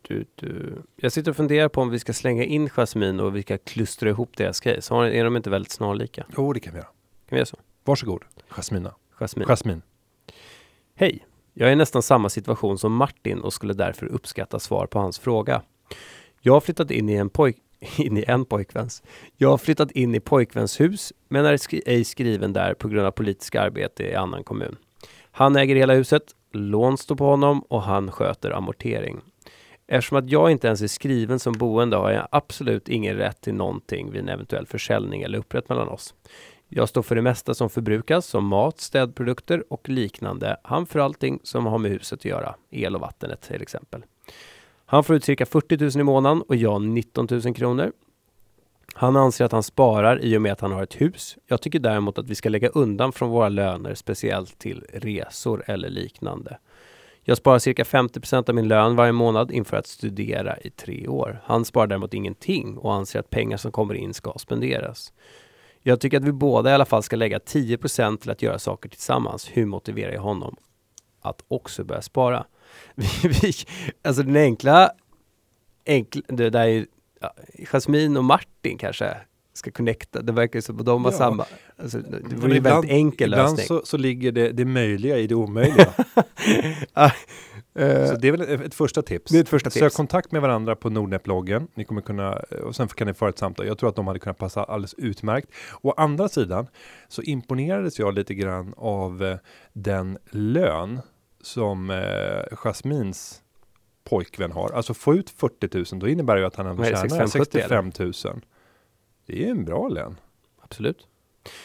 du, du. Jag sitter och funderar på om vi ska slänga in Jasmin och vi ska klustra ihop deras case. Har- Är de inte väldigt snarlika? Jo, det kan vi göra. Kan vi göra så? Varsågod, Jasmina. Jasmin. Jasmin. Hej! Jag är i nästan samma situation som Martin och skulle därför uppskatta svar på hans fråga. Jag har flyttat in i en pojk in i en pojkväns. Jag har flyttat in i pojkväns hus men är skri- ej skriven där på grund av politiska arbete i annan kommun. Han äger hela huset, lån står på honom och han sköter amortering. Eftersom att jag inte ens är skriven som boende har jag absolut ingen rätt till någonting vid en eventuell försäljning eller upprätt mellan oss. Jag står för det mesta som förbrukas, som mat, städprodukter och liknande. Han för allting som har med huset att göra, el och vattnet till exempel. Han får ut cirka 40 000 i månaden och jag 19 000 kronor. Han anser att han sparar i och med att han har ett hus. Jag tycker däremot att vi ska lägga undan från våra löner, speciellt till resor eller liknande. Jag sparar cirka 50% av min lön varje månad inför att studera i tre år. Han sparar däremot ingenting och anser att pengar som kommer in ska spenderas. Jag tycker att vi båda i alla fall ska lägga 10% till att göra saker tillsammans. Hur motiverar jag honom att också börja spara? Vi, vi, alltså den enkla, enkla det där är ju, ja, Jasmine och Martin kanske ska connecta. Det verkar som att de har Ja. samma. Alltså, det vore ju en väldigt enkel ibland lösning. så, så ligger det, det möjliga i det omöjliga. Eh, så det är väl ett, ett första tips. det är ett första Sök tips. kontakt med varandra på Nordnet-bloggen. Ni kommer kunna, och sen kan ni föra ett samtal. Jag tror att de hade kunnat passa alldeles utmärkt. Å andra sidan så imponerades jag lite grann av eh, den lön som eh, Jasmins pojkvän har. Alltså få ut 40 000, då innebär det ju att han det, tjänar 65 65 000. Det är ju en bra lön. Absolut.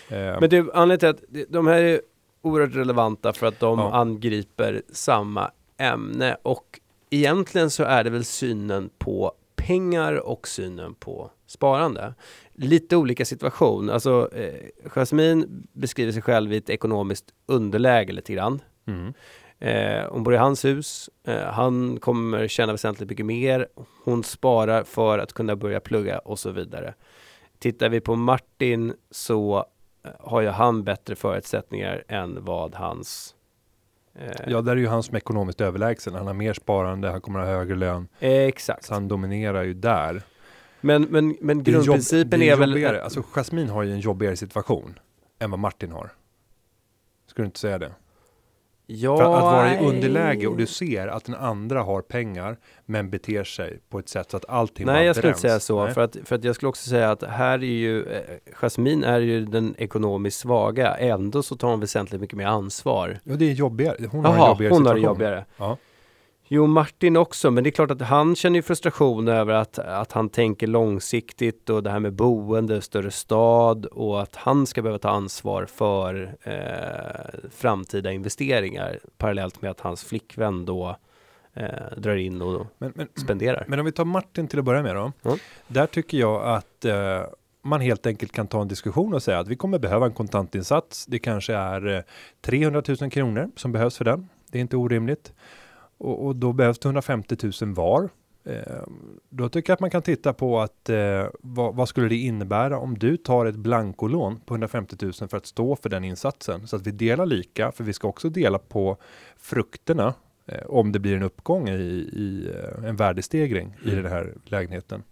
Eh, Men det, anledningen till att de här är oerhört relevanta för att de Ja. angriper samma ämne och egentligen så är det väl synen på pengar och synen på sparande. Lite olika situation. Alltså, eh, Jasmine beskriver sig själv i ett ekonomiskt underläge lite grann. mm. Eh, hon bor i hans hus. Eh, han kommer tjäna väsentligt mycket mer. Hon sparar för att kunna börja plugga och så vidare. Tittar vi på Martin så eh, har ju han bättre förutsättningar än vad hans eh, Ja, där är ju han som är ekonomiskt överlägsen. Han har mer sparande, han kommer ha högre lön. exakt. Så han dominerar ju där. Men, men, men Det är jobb- grundprincipen det är, väl... Alltså Jasmine har ju en jobbigare situation än vad Martin har. Skulle du inte säga det? Ja, För att vara i underläge och du ser att den andra har pengar men beter sig på ett sätt så att allting Nej, jag skulle inte säga så. Nej. För att, för att jag skulle också säga att här är ju, eh, Jasmine är ju den ekonomiskt svaga. Ändå så tar hon väsentligt mycket mer ansvar. Ja, det är jobbigare. Hon har en jobbigare hon har det situation. jobbigare. Ja. Jo, Martin också, men det är klart att han känner ju frustration över att, att han tänker långsiktigt och det här med boende, större stad och att han ska behöva ta ansvar för eh, framtida investeringar parallellt med att hans flickvän då eh, drar in och Men, men, spenderar. men om vi tar Martin till att börja med då. Ja. Där tycker jag att eh, man helt enkelt kan ta en diskussion och säga att vi kommer behöva en kontantinsats. Det kanske är eh, 300 000 kronor som behövs för den. Det är inte orimligt. Och, och då behövs det 150 000 var. Eh, då tycker jag att man kan titta på att eh, vad, vad skulle det innebära om du tar ett blankolån på 150 000 för att stå för den insatsen så att vi delar lika för vi ska också dela på frukterna eh, om det blir en uppgång i, i eh, en värdestegring i Mm. den här lägenheten.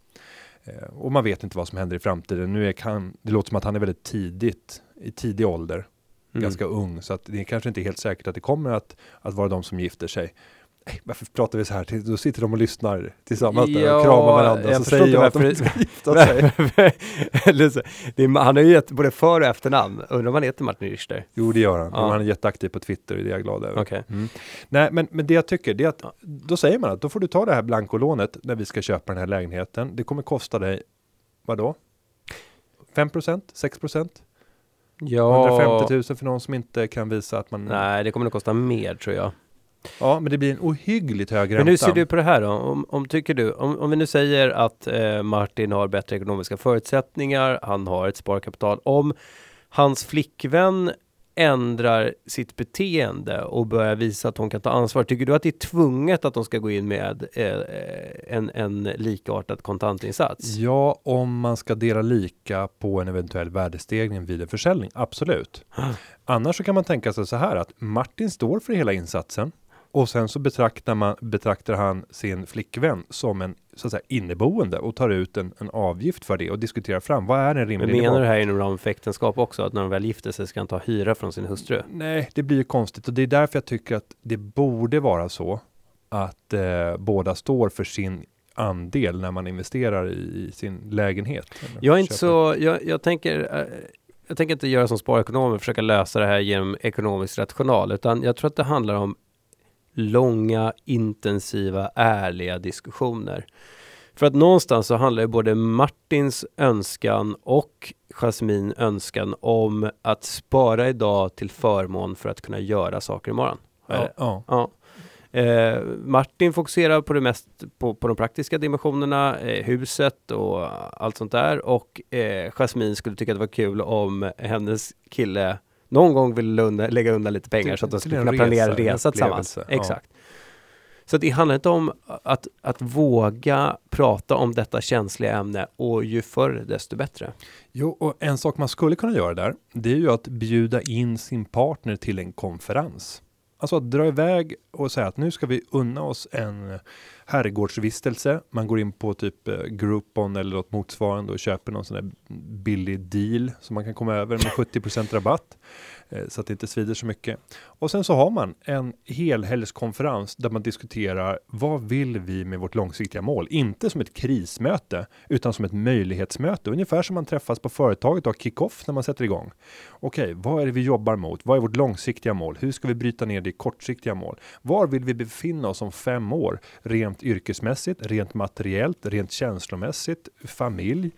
Eh, och man vet inte vad som händer i framtiden. Nu är kan, det låter som att han är väldigt tidigt i tidig ålder, Mm. ganska ung, så att det är kanske inte helt säkert att det kommer att, att vara de som gifter sig. Varför pratar vi så här? Då sitter de och lyssnar tillsammans där Ja, och kramar varandra. jag så säger inte jag att de ska gifta sig. Är, han har ju gett både för och efternamn. Undrar om han heter Martin Richter? Jo, det gör han. Ja. Han är jätteaktiv på Twitter, det är jag glad över. Okej. Mm. Nej, men, men det jag tycker, det är att då säger man att då får du ta det här blankolånet när vi ska köpa den här lägenheten. Det kommer kosta dig, vad då? 5% 6% Ja. 150 000 för någon som inte kan visa att man... Nej, det kommer nog kosta mer tror jag. Ja, men det blir en ohyggligt hög ränta. Men hur ser du på det här då? Om, om, tycker du, om, om vi nu säger att eh, Martin har bättre ekonomiska förutsättningar, han har ett sparkapital. Om hans flickvän ändrar sitt beteende och börjar visa att hon kan ta ansvar, tycker du att det är tvunget att de ska gå in med eh, en, en likartad kontantinsats? Ja, om man ska dela lika på en eventuell värdestegring vid en försäljning, absolut. Annars så kan man tänka sig så här att Martin står för hela insatsen och sen så betraktar, man, betraktar han sin flickvän som en så att säga, inneboende och tar ut en, en avgift för det och diskuterar fram vad är en Men rimlig menar nivå? du här inom ramen för äktenskap också, att när de väl gifter sig ska han ta hyra från sin hustru? Nej, det blir ju konstigt och det är därför jag tycker att det borde vara så att eh, båda står för sin andel när man investerar i, i sin lägenhet. Jag är inte så, jag, jag tänker eh, jag tänker inte göra som sparekonom och försöka lösa det här genom ekonomisk rational, utan jag tror att det handlar om långa, intensiva, ärliga diskussioner. För att någonstans så handlar ju både Martins önskan och Jasmin önskan om att spara idag till förmån för att kunna göra saker imorgon. Ja, ja. Ja. Eh, Martin fokuserar på det mest på, på de praktiska dimensionerna, eh, huset och allt sånt där. Och eh, Jasmine skulle tycka att det var kul om hennes kille någon gång vill undan, lägga undan lite pengar Till- så att de skulle kunna planera resa, en resa tillsammans. ja. Exakt. Så det handlar inte om att, att våga prata om detta känsliga ämne och ju förr desto bättre. Jo, och en sak man skulle kunna göra där, det är ju att bjuda in sin partner till en konferens. Alltså att dra iväg och säga att nu ska vi unna oss en herrgårdsvistelse. Man går in på typ eh, Groupon eller något motsvarande och köper någon sån där billig deal som man kan komma över med 70% rabatt. Eh, så att det inte svider så mycket. Och sen så har man en helhelgskonferens där man diskuterar vad vill vi med vårt långsiktiga mål? Inte som ett krismöte utan som ett möjlighetsmöte. Ungefär som man träffas på företaget och har kickoff när man sätter igång. Okej, vad är det vi jobbar mot? Vad är vårt långsiktiga mål? Hur ska vi bryta ner det i kortsiktiga mål? Var vill vi befinna oss om fem år? Rent yrkesmässigt, rent materiellt, rent känslomässigt, familj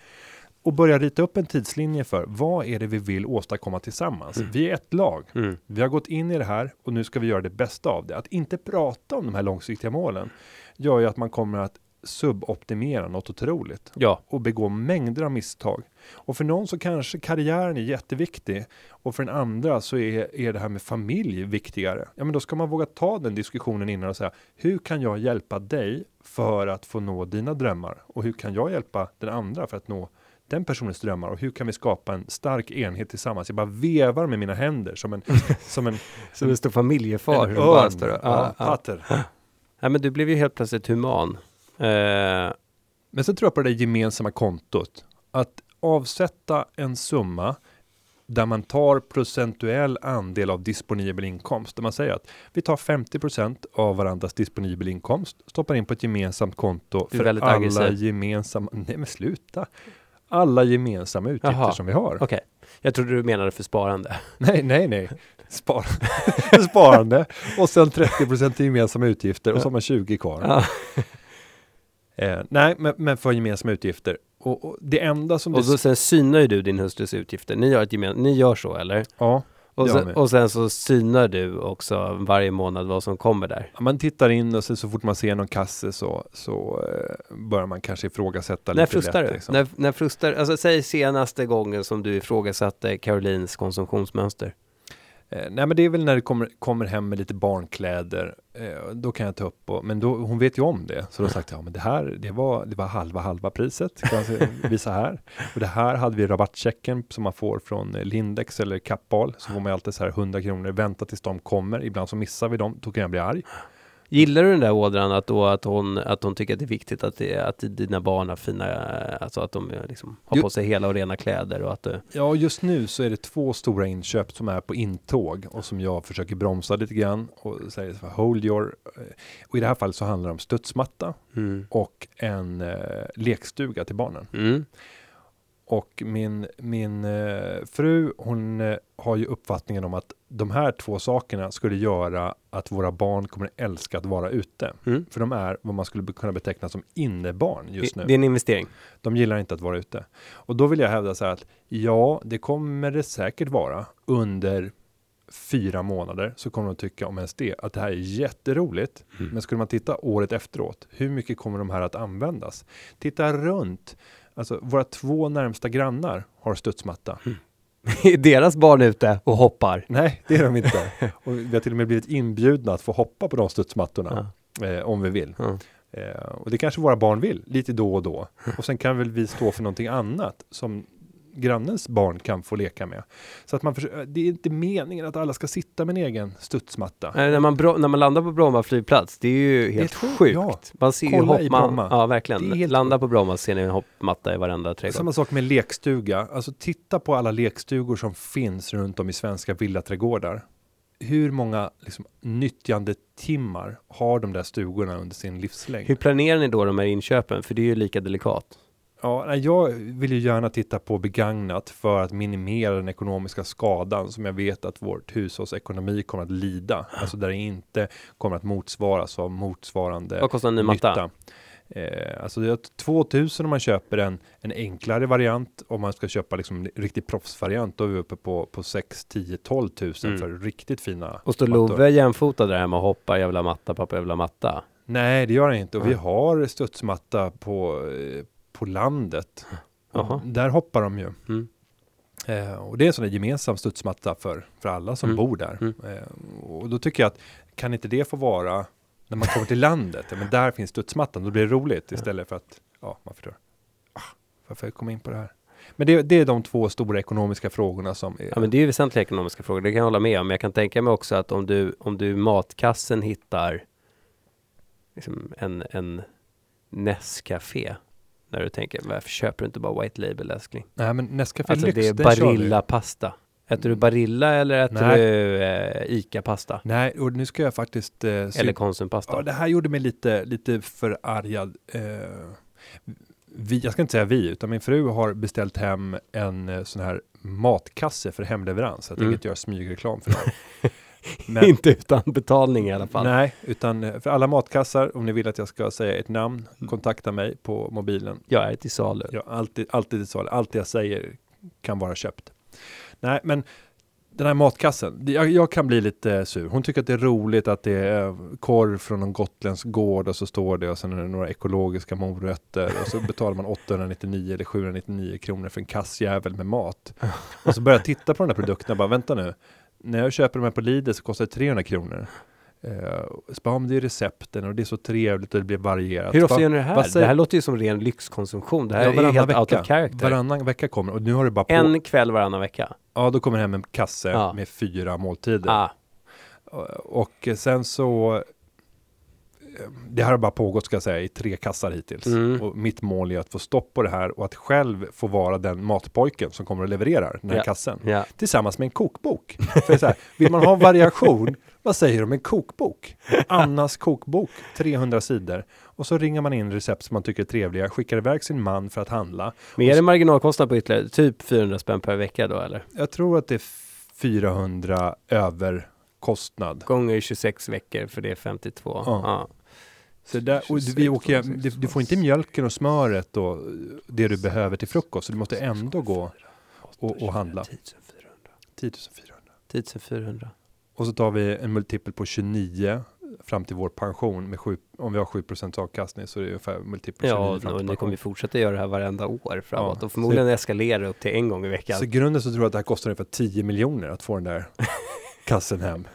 och börja rita upp en tidslinje för vad är det vi vill åstadkomma tillsammans. Vi är ett lag. Mm. Vi har gått in i det här och nu ska vi göra det bästa av det. Att inte prata om de här långsiktiga målen gör ju att man kommer att suboptimera något otroligt Ja, och begå mängder av misstag. Och för någon så kanske karriären är jätteviktig och för den andra så är, är det här med familj viktigare. Ja, men då ska man våga ta den diskussionen innan och säga hur kan jag hjälpa dig för att få nå dina drömmar och hur kan jag hjälpa den andra för att nå den personens drömmar och hur kan vi skapa en stark enhet tillsammans? Jag bara vevar med mina händer som en, som en, som en stor familjefar. en örn. står och- Ja, ja, ja. Nej, men du blev ju helt plötsligt human. Eh, Men sen tror jag på det gemensamma kontot. Att avsätta en summa där man tar procentuell andel av disponibel inkomst. Där man säger att vi tar 50% av varandras disponibel inkomst, stoppar in på ett gemensamt konto för alla aggressiv. gemensamma, nej men sluta. Alla gemensamma utgifter Jaha. som vi har. Okej, jag trodde du menade för sparande. Nej, nej, nej. Spar Sparande och sen 30% gemensamma utgifter och så har man 20 kvar. Ja. Eh, nej, men, men för gemensamma utgifter. Och, och det enda som Och då sen synar ju du din hustrus utgifter. Ni gör, ett gemen- ni gör så eller? Ja, Och sen, och sen så synar du också varje månad vad som kommer där. man tittar in och så, så fort man ser någon kasse så, så eh, börjar man kanske ifrågasätta När lite frustar lätt, du? liksom. När, när frustar, alltså säg senaste gången som du ifrågasatte Carolines konsumtionsmönster. Eh, nej men det är väl när det kommer, kommer hem med lite barnkläder. Eh, då kan jag ta upp och, men då, hon vet ju om det. Så då har jag sagt, ja men det här, det var, det var halva halva priset. Kan jag visa här. Och det här hade vi rabattchecken som man får från eh, Lindex eller Kappahl. Så får man ju alltid så här 100 kronor, vänta tills de kommer. Ibland så missar vi dem, då kan jag bli arg. Gillar du den där ådran att, då, att, hon, att hon tycker att det är viktigt att, det, att dina barn har fina, alltså att de eh, liksom har på sig hela och rena kläder och att du, Ja, just nu så är det två stora inköp som är på intåg och som jag försöker bromsa lite grann och säger så här, hold your... eh, Och i det här fallet så handlar det om studsmatta mm. och en eh, lekstuga till barnen. Mm. Och min, min eh, fru, hon eh, har ju uppfattningen om att de här två sakerna skulle göra att våra barn kommer älska att vara ute. Mm. För de är vad man skulle kunna beteckna som innebarn just nu. det är en investering. De gillar inte att vara ute. Och då vill jag hävda så här att ja, det kommer det säkert vara under fyra månader så kommer de tycka om ens det att det här är jätteroligt. Mm. Men skulle man titta året efteråt, hur mycket kommer de här att användas? Titta runt. Alltså våra två närmsta grannar har studsmatta. Är deras barn ute och hoppar? Nej, det är de inte. Och vi har till och med blivit inbjudna att få hoppa på de studsmattorna eh, om vi vill. Ja. Eh, och det kanske våra barn vill, lite då och då. Och sen kan väl vi stå för någonting annat som grannens barn kan få leka med. Så att man försöker, det är inte meningen att alla ska sitta med en egen studsmatta. Nej, när, man bro- när man landar på Bromma flygplats, det är ju helt ett sjukt- ja. Man ser ju Kolla i hoppman. Bromma. Ja, är verkligen. helt Landa på Bromma ser ni en hoppmatta i varenda trädgård. Samma sak med lekstuga. Alltså titta på alla lekstugor som finns runt om i svenska villaträdgårdar. Hur många liksom, nyttjandetimmar har de där stugorna under sin livslängd? Hur planerar ni då de här inköpen? För det är ju lika delikat. Ja, jag vill ju gärna titta på begagnat för att minimera den ekonomiska skadan som jag vet att vårt hushålls ekonomi kommer att lida. Alltså där det inte kommer att motsvaras av motsvarande Vad kostar en ny matta? nytta. Eh, alltså det är 2000 om man köper en, en enklare variant. Om man ska köpa liksom en riktig proffsvariant, då är vi uppe på, på 6, 10, 12 tusen Mm. för riktigt fina Och står. Love jämfotad där hemma och hoppar jävla matta, pappa jävla matta? Nej, det gör han inte. Och vi Nej. har studsmatta på, eh, på landet. Där hoppar de ju. Mm. Eh, och det är en sån där gemensam studsmatta för, för alla som Mm. bor där. Mm. Eh, och då tycker jag att kan inte det få vara när man kommer till landet? Ja, men där finns studsmattan, då blir det roligt istället för att, ja, man förstår. Ah, varför jag in på det här? Men det, det är de två stora ekonomiska frågorna som är... Ja men det är ju väsentliga ekonomiska frågor, det kan jag hålla med om. Men jag kan tänka mig också att om du, om du i matkassen hittar liksom en, en Nescafé. När du tänker, varför köper du inte bara White Label älskling? Nej, men Nescafé Alltså Lyx, det är. Barilla-pasta. Äter du Barilla eller äter Nej. du eh, ICA-pasta? Nej, och nu ska jag faktiskt... Eh, Eller Konsumpasta? Ja, det här gjorde mig lite, lite förargad. Eh, vi, jag ska inte säga vi, utan min fru har beställt hem en eh, sån här matkasse för hemleverans. Jag tänker Mm. inte göra smygreklam för det. Inte utan betalning i alla fall. nej, utan eh, för alla matkassar, om ni vill att jag ska säga ett namn, Mm. kontakta mig på mobilen. Jag är till salu. Jag alltid, alltid ett svar. Allt jag säger kan vara köpt. Nej, men den här matkassen, jag, jag kan bli lite sur. Hon tycker att det är roligt att det är korv från någon gotländsk gård och så står det och sen är det några ekologiska morötter och så betalar man 899 eller 799 kronor för en kassjävel med mat. Och så börjar jag titta på de här produkterna och bara vänta nu. När jag köper de här på Lidl så kostar det 300 kronor. Uh, så bara, det är recepten och det är så trevligt och det blir varierat. Hur ofta gör ni det här? Det här låter ju som ren lyxkonsumtion. Det här Ja, är helt vecka. out of character. Varannan vecka kommer och nu har det bara på. En kväll varannan vecka. Ja, då kommer det hem en kasse Ja. med fyra måltider. Ah, Och sen så eh, det här har bara pågått ska jag säga i tre kassar hittills. Mm. Och mitt mål är att få stopp på det här och att själv få vara den matpojken som kommer och levererar den här Ja. kassen. ja. Tillsammans med en kokbok. För så här, vill man ha variation, vad säger du om en kokbok? Annas kokbok, 300 sidor. Och så ringer man in recept som man tycker är trevliga, skickar iväg sin man för att handla. Men är det marginalkostnad på ytterligare typ 400 spänn per vecka då eller? Jag tror att det är 400 över kostnad. Gånger 26 veckor för det är 52. Ja. Ja. Så där, och vi åker, du, du får inte mjölken och smöret och det du behöver till frukost. Så du måste ändå gå och, och handla. 10 400. 10 400. 10 400. Och så tar vi en multipel på 29 fram till vår pension. Med 7, om vi har 7% avkastning så är det ungefär multipel 29 Ja, fram och till ni kommer pension. ju fortsätta göra det här varenda år framåt Ja, och förmodligen eskalera upp till en gång i veckan. Så i grunden så tror jag att det här kostar ungefär 10 miljoner att få den där kassen hem.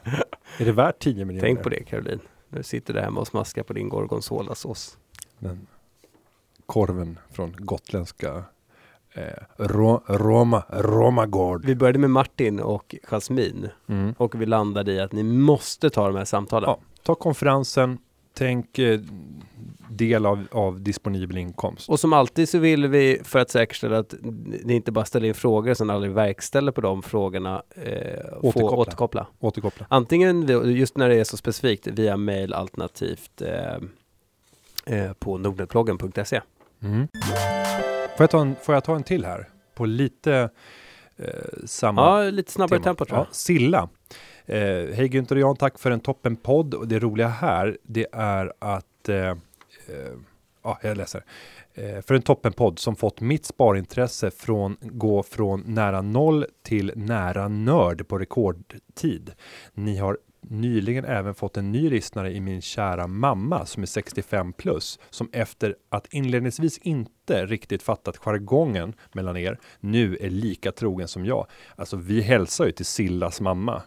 Är det värt 10 miljoner? Tänk på det Caroline. När du sitter där hemma och smaskar på din gorgonzolasås. Den korven från gotländska eh, Ro, Roma, Romagård. Vi började med Martin och Jasmin Mm. och vi landade i att ni måste ta de här samtalen. Ja, ta konferensen, tänk eh, del av, av disponibel inkomst. Och som alltid så vill vi för att säkerställa att ni inte bara ställer in frågor och sen aldrig verkställer på de frågorna eh, få Återkoppla. återkoppla. Återkoppla. Antingen just när det är så specifikt via mail alternativt eh, eh, på nordnetbloggen.se. Mm. Får, jag ta en, får jag ta en till här? På lite eh, samma Ja, lite snabbare tema. tempo tror jag. Ja, Silla. Eh, Hej Günther och Jan, tack för en toppen podd. Och det roliga här, det är att, eh, ja, jag läser. Eh, för en toppenpodd som fått mitt sparintresse från gå från nära noll till nära nörd på rekordtid. Ni har nyligen även fått en ny lyssnare i min kära mamma som är 65 plus som efter att inledningsvis inte riktigt fattat jargongen mellan er nu är lika trogen som jag. Alltså vi hälsar ju till Sillas mamma.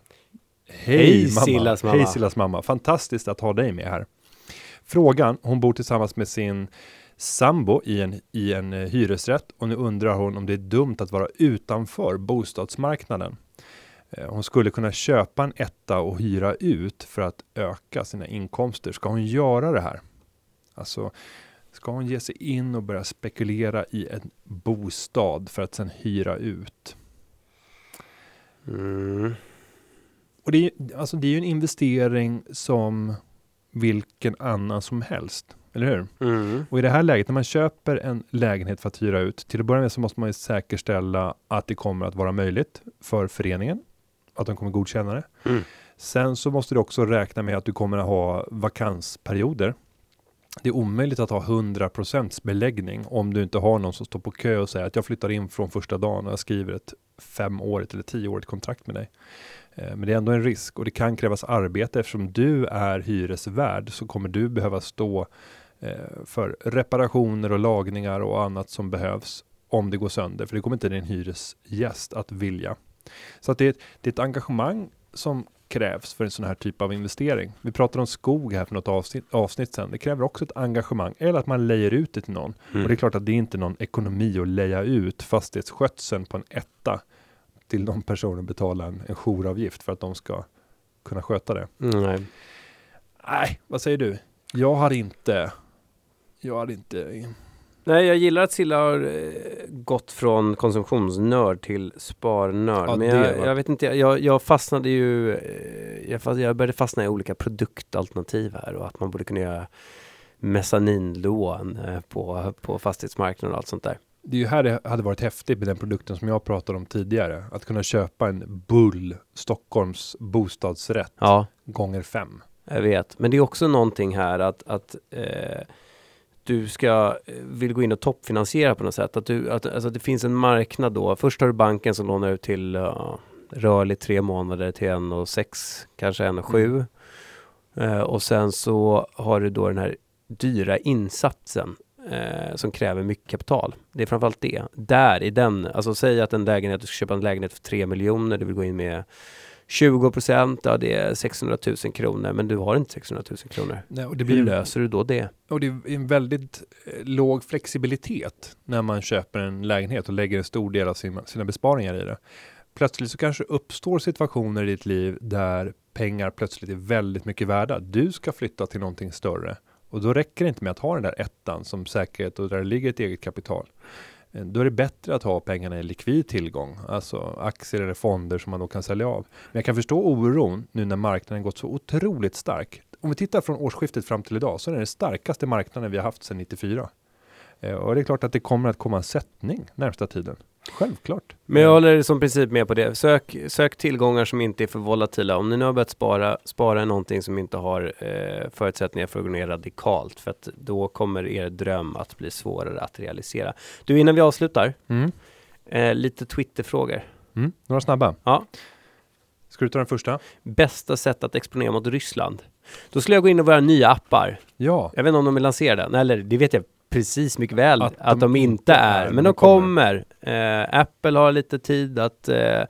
Hej, Hej, mamma. Sillas mamma. Hej Sillas mamma. Fantastiskt att ha dig med här. Frågan, hon bor tillsammans med sin sambo i en, i en eh, hyresrätt och nu undrar hon om det är dumt att vara utanför bostadsmarknaden. Eh, Hon skulle kunna köpa en etta och hyra ut för att öka sina inkomster. Ska hon göra det här? Alltså, ska hon ge sig in och börja spekulera i en bostad för att sen hyra ut? Mm. Och det är, alltså det är ju en investering som vilken annan som helst, eller hur? Mm. Och i det här läget när man köper en lägenhet för att hyra ut, till att börja med så måste man ju säkerställa att det kommer att vara möjligt för föreningen, att de kommer godkänna det. Mm. Sen så måste du också räkna med att du kommer att ha vakansperioder. det är omöjligt att ha 100% beläggning om du inte har någon som står på kö och säger att jag flyttar in från första dagen och jag skriver ett femårigt eller tioårigt kontrakt med dig. Eh, men det är ändå en risk och det kan krävas arbete eftersom du är hyresvärd så kommer du behöva stå eh, för reparationer och lagningar och annat som behövs om det går sönder, för det kommer inte din hyresgäst att vilja. Så att det, är, det är ett engagemang som krävs för en sån här typ av investering. Vi pratade om skog här för något avsnitt, avsnitt sedan. Det kräver också ett engagemang eller att man lejer ut det till någon. Mm. Och det är klart att det är inte någon ekonomi att leja ut fastighetsskötseln på en etta till de personer betala en, en jouravgift för att de ska kunna sköta det. Mm, nej. nej, vad säger du? Jag har inte, jag har inte Nej, jag gillar att Silla har eh, gått från konsumtionsnörd till sparnörd. Ja, men jag, jag, vet inte, jag, jag fastnade ju, eh, jag, jag började fastna i olika produktalternativ här och att man borde kunna göra mezzaninlån eh, på, på fastighetsmarknaden och allt sånt där. Det är ju här det hade varit häftigt med den produkten som jag pratade om tidigare. Att kunna köpa en Bull Stockholms bostadsrätt ja. gånger fem. Jag vet, men det är också någonting här att, att eh, du ska, eh, vill gå in och toppfinansiera på något sätt. Att, du, att, alltså att det finns en marknad då. Först har du banken som lånar ut till uh, rörligt tre månader till en och sex, kanske en och sju. Mm. Uh, och sen så har du då den här dyra insatsen uh, som kräver mycket kapital. Det är framförallt det. Där i den, alltså säg att en lägenhet, du ska köpa en lägenhet för tre miljoner, du vill gå in med 20 procent, ja det är 600 000 kronor, men du har inte 600 000 kronor. Nej, och det blir, Hur löser du då det? Och det är en väldigt eh, låg flexibilitet när man köper en lägenhet och lägger en stor del av sina, sina besparingar i det. Plötsligt så kanske uppstår situationer i ditt liv där pengar plötsligt är väldigt mycket värda. Du ska flytta till någonting större och då räcker det inte med att ha den där ettan som säkerhet och där det ligger ett eget kapital. Eh, då är det bättre att ha pengarna i likvid tillgång, alltså aktier eller fonder som man då kan sälja av. Men jag kan förstå oron nu när marknaden gått så otroligt stark. Om vi tittar från årsskiftet fram till idag så är det den starkaste marknaden vi har haft sedan 94. Eh, och det är klart att det kommer att komma en sättning närmsta tiden. Självklart. Men jag håller som princip med på det. Sök, sök tillgångar som inte är för volatila. Om ni nu har börjat spara, spara i någonting som inte har eh, förutsättningar för att gå ner radikalt. För att då kommer er dröm att bli svårare att realisera. Du, innan vi avslutar. Mm. Eh, lite Twitterfrågor. Mm. Några snabba. Ja. Ska du ta den första? Bästa sätt att exponera mot Ryssland? Då skulle jag gå in och våra nya appar. Ja. Jag vet inte om de är lanserade, eller det vet jag precis mycket väl att, att de, de, inte är, men de kommer. kommer. Eh, Apple har lite tid att eh,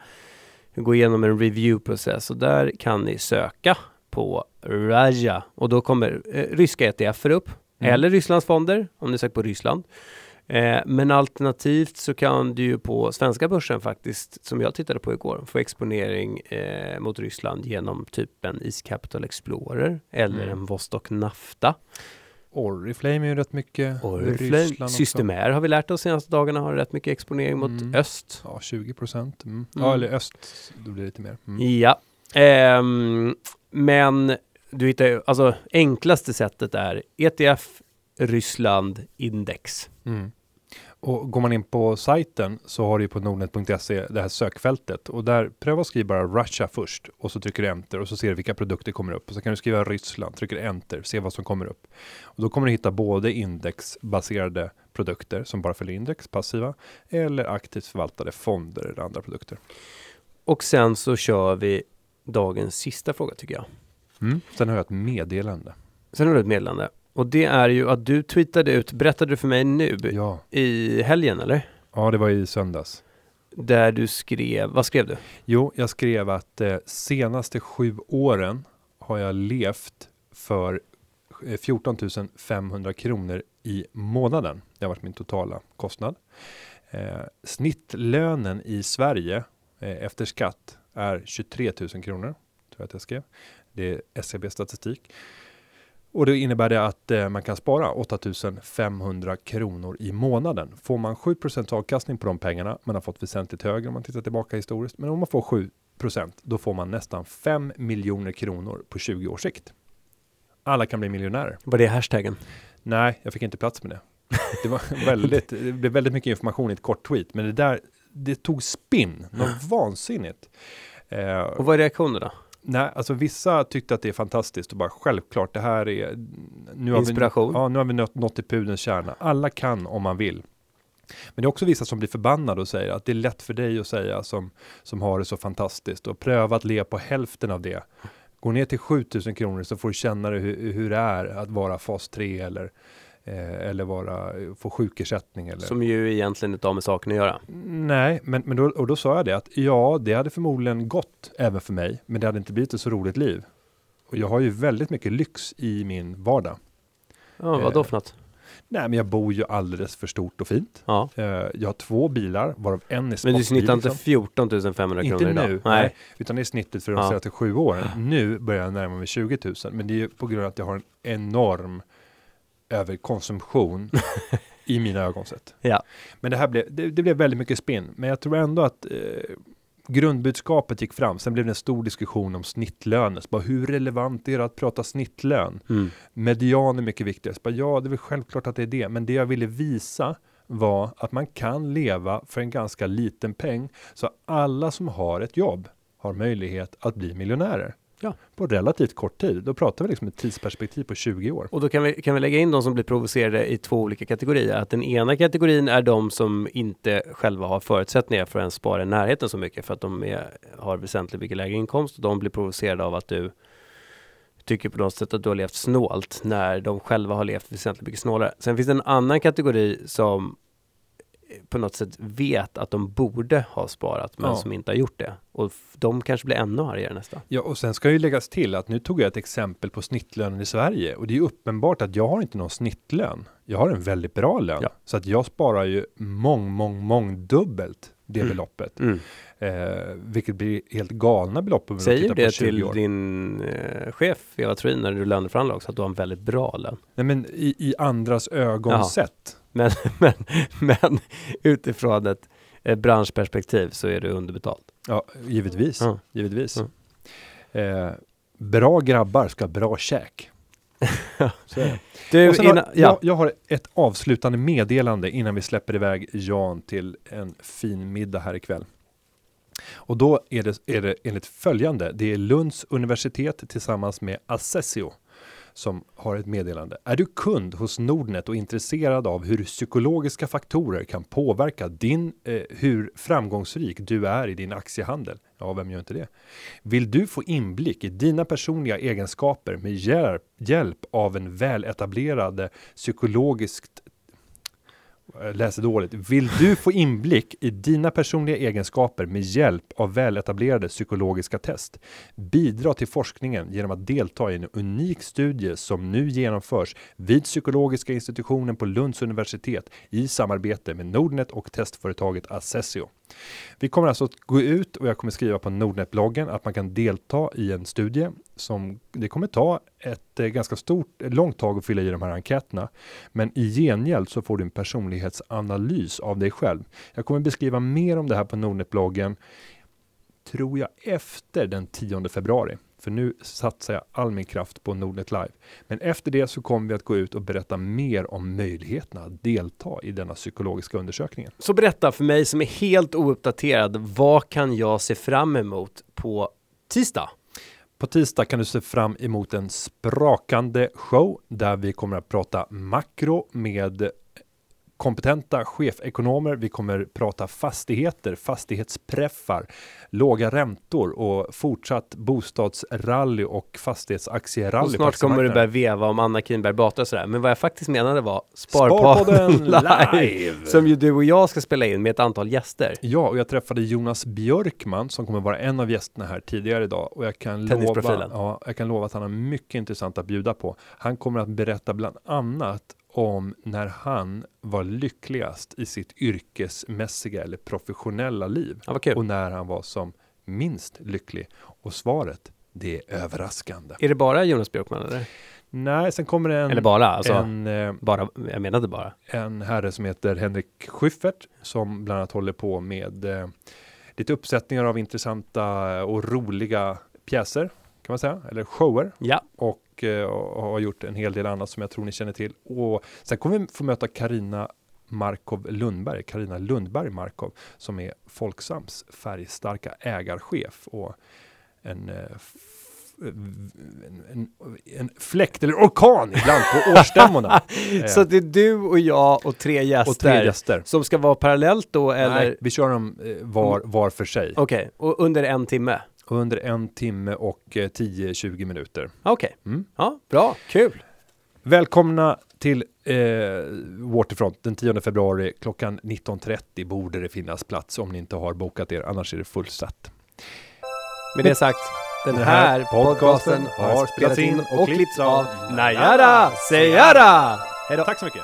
gå igenom en review-process och där kan ni söka på Raja och då kommer eh, ryska ETFer upp mm. eller Rysslands fonder om ni söker på Ryssland. Eh, men alternativt så kan du ju på svenska börsen faktiskt, som jag tittade på igår, få exponering eh, mot Ryssland genom typ en East Capital Explorer eller mm. en Vostok Nafta. Oriflame är ju rätt mycket Oriflame. Systemair har vi lärt oss senaste dagarna har rätt mycket exponering mot mm. öst. Ja, 20 procent. Mm. mm. Ja, eller öst. Då blir det lite mer. Mm. Ja, um, men du hittar ju, alltså enklaste sättet är ETF Ryssland index. Och går man in på sajten så har du på nordnet.se det här sökfältet och där pröva att skriva bara Russia först och så trycker du enter och så ser du vilka produkter kommer upp och så kan du skriva Ryssland, trycker enter, se vad som kommer upp. Och då kommer du hitta både indexbaserade produkter som bara följer index, passiva, eller aktivt förvaltade fonder eller andra produkter. Och sen så kör vi dagens sista fråga tycker jag. Mm. Sen har jag ett meddelande. Sen har du ett meddelande. Och det är ju att du tweetade ut, berättade du för mig nu ja. i helgen eller? Ja, det var i söndags. Där du skrev, vad skrev du? Jo, jag skrev att eh, senaste sju åren har jag levt för 14 eh, 500 kronor i månaden. Det har varit min totala kostnad. Eh, snittlönen i Sverige eh, efter skatt är 23 000 kronor. Tror jag att jag skrev. Det är SCB e statistik. Och det innebär det att eh, man kan spara 8500 kronor i månaden. Får man 7% avkastning på de pengarna, man har fått väsentligt högre om man tittar tillbaka historiskt, men om man får 7% då får man nästan 5 miljoner kronor på 20 års sikt. Alla kan bli miljonärer. Var det hashtaggen? Nej, jag fick inte plats med det. Det var väldigt, det blev väldigt mycket information i ett kort tweet, men det där, det tog spinn, något vansinnigt. Eh, och vad är reaktionen då? Nej, alltså vissa tyckte att det är fantastiskt och bara självklart det här är nu har Inspiration. Vi, ja, nu har vi nått, nått till pudelns kärna. Alla kan om man vill. Men det är också vissa som blir förbannade och säger att det är lätt för dig att säga som, som har det så fantastiskt och pröva att leva på hälften av det. Gå ner till 7000 kronor så får du känna hur, hur det är att vara fas 3 eller eller vara, få sjukersättning. Eller... Som ju egentligen inte har med saken att göra. Nej, men, men då, och då sa jag det att ja, det hade förmodligen gått även för mig, men det hade inte blivit ett så roligt liv. Och jag har ju väldigt mycket lyx i min vardag. Ja, vad då Eh, för något? Nej, men jag bor ju alldeles för stort och fint. Ja. Eh, jag har två bilar, varav en är Men du sportbil, snittar inte liksom. 14 500 kronor Inte idag? nu, nej. Utan det är snittet för de Ja. senaste sju åren. Nu börjar jag närma mig 20 000, men det är ju på grund av att jag har en enorm överkonsumtion i mina ögonsätt. Ja. Men det här blev, det, det blev väldigt mycket spinn. Men jag tror ändå att eh, grundbudskapet gick fram. Sen blev det en stor diskussion om snittlöner. Så bara, hur relevant är det att prata snittlön? Mm. Median är mycket viktigare. Bara, ja, det är väl självklart att det är det. Men det jag ville visa var att man kan leva för en ganska liten peng. Så alla som har ett jobb har möjlighet att bli miljonärer. Ja. På relativt kort tid. Då pratar vi liksom ett tidsperspektiv på 20 år. Och då kan vi, kan vi lägga in de som blir provocerade i två olika kategorier. Att den ena kategorin är de som inte själva har förutsättningar för att ens spara i närheten så mycket för att de är, har väsentligt mycket lägre inkomst och de blir provocerade av att du tycker på något sätt att du har levt snålt när de själva har levt väsentligt mycket snålare. Sen finns det en annan kategori som på något sätt vet att de borde ha sparat men Ja. som inte har gjort det. Och de kanske blir ännu argare nästan. Ja, och sen ska ju läggas till att nu tog jag ett exempel på snittlönen i Sverige och det är uppenbart att jag har inte någon snittlön. Jag har en väldigt bra lön Ja. så att jag sparar ju mång, mång, mång dubbelt det Mm. beloppet, eh, vilket blir helt galna belopp om Säger det på 20 till år. din eh, chef Eva Thrin när du löneförhandlar också, att du har en väldigt bra lön? Nej, men i, i andras ögon Jaha. sett. Men, men, men utifrån ett, ett branschperspektiv så är du underbetald. Ja, givetvis. Ja. givetvis. Ja. Eh, bra grabbar ska ha bra käk. Det. Du, innan, har, ja, jag, jag har ett avslutande meddelande innan vi släpper iväg Jan till en fin middag här ikväll. Och då är det, är det enligt följande. Det är Lunds universitet tillsammans med Assessio som har ett meddelande. Är du kund hos Nordnet och intresserad av hur psykologiska faktorer kan påverka din, eh, hur framgångsrik du är i din aktiehandel? Ja, vem gör inte det? Vill du få inblick i dina personliga egenskaper med hjälp, hjälp av en väletablerade psykologiskt Eh, läser dåligt. Vill du få inblick i dina personliga egenskaper med hjälp av väletablerade psykologiska test? Bidra till forskningen genom att delta i en unik studie som nu genomförs vid psykologiska institutionen på Lunds universitet i samarbete med Nordnet och testföretaget Assessio. Vi kommer alltså att gå ut och jag kommer skriva på Nordnet-bloggen att man kan delta i en studie som det kommer ta ett eh, ganska stort, ett långt tag att fylla i de här enkäterna. Men i gengäld så får du en personlighetsanalys av dig själv. Jag kommer beskriva mer om det här på Nordnet-bloggen, tror jag efter den 10 februari. För nu satsar jag all min kraft på Nordnet Live. Men efter det så kommer vi att gå ut och berätta mer om möjligheterna att delta i denna psykologiska undersökningen. så berätta för mig som är helt ouppdaterad, vad kan jag se fram emot på tisdag? På tisdag kan du se fram emot en sprakande show där vi kommer att prata makro med kompetenta chefekonomer. Vi kommer prata fastigheter, fastighetspreffar, låga räntor och fortsatt bostadsrally och fastighetsaktierally. Och snart kommer du börja veva om Anna Kinberg Batra och sådär. Men vad jag faktiskt menade var Sparpodden Sparpodden live. live. Som ju du och jag ska spela in med ett antal gäster. Ja, och jag träffade Jonas Björkman som kommer vara en av gästerna här tidigare idag och jag kan, lova, ja, jag kan lova att han har mycket intressant att bjuda på. Han kommer att berätta bland annat om när han var lyckligast i sitt yrkesmässiga eller professionella liv Ja, och när han var som minst lycklig. Och svaret, det är överraskande. Är det bara Jonas Björkman eller? Nej, sen kommer det en, eller bara, alltså. en eh, Bara, jag menade bara. en herre som heter Henrik Schyffert som bland annat håller på med eh, lite uppsättningar av intressanta och roliga pjäser kan man säga, eller shower Ja, och, eh, och har gjort en hel del annat som jag tror ni känner till. Och sen kommer vi få möta Karina Markov Lundberg, Karina Lundberg Markov som är Folksams färgstarka ägarchef och en, eh, en, en, en fläkt eller orkan ibland på årsstämmorna. Eh, Så det är du och jag och tre gäster, och tre gäster. som ska vara parallellt då eller? Nej, vi kör dem eh, var, var för sig. Okej, och under en timme? Under en timme och eh, 10-20 minuter. Okej, Mm. ja, bra, kul. Välkomna till eh, Waterfront den 10 februari klockan 19.30 borde det finnas plats om ni inte har bokat er, annars är det fullsatt. Med det sagt, den här podcasten har spelats in och klippts av Najara Seyara. Hej då. Tack så mycket!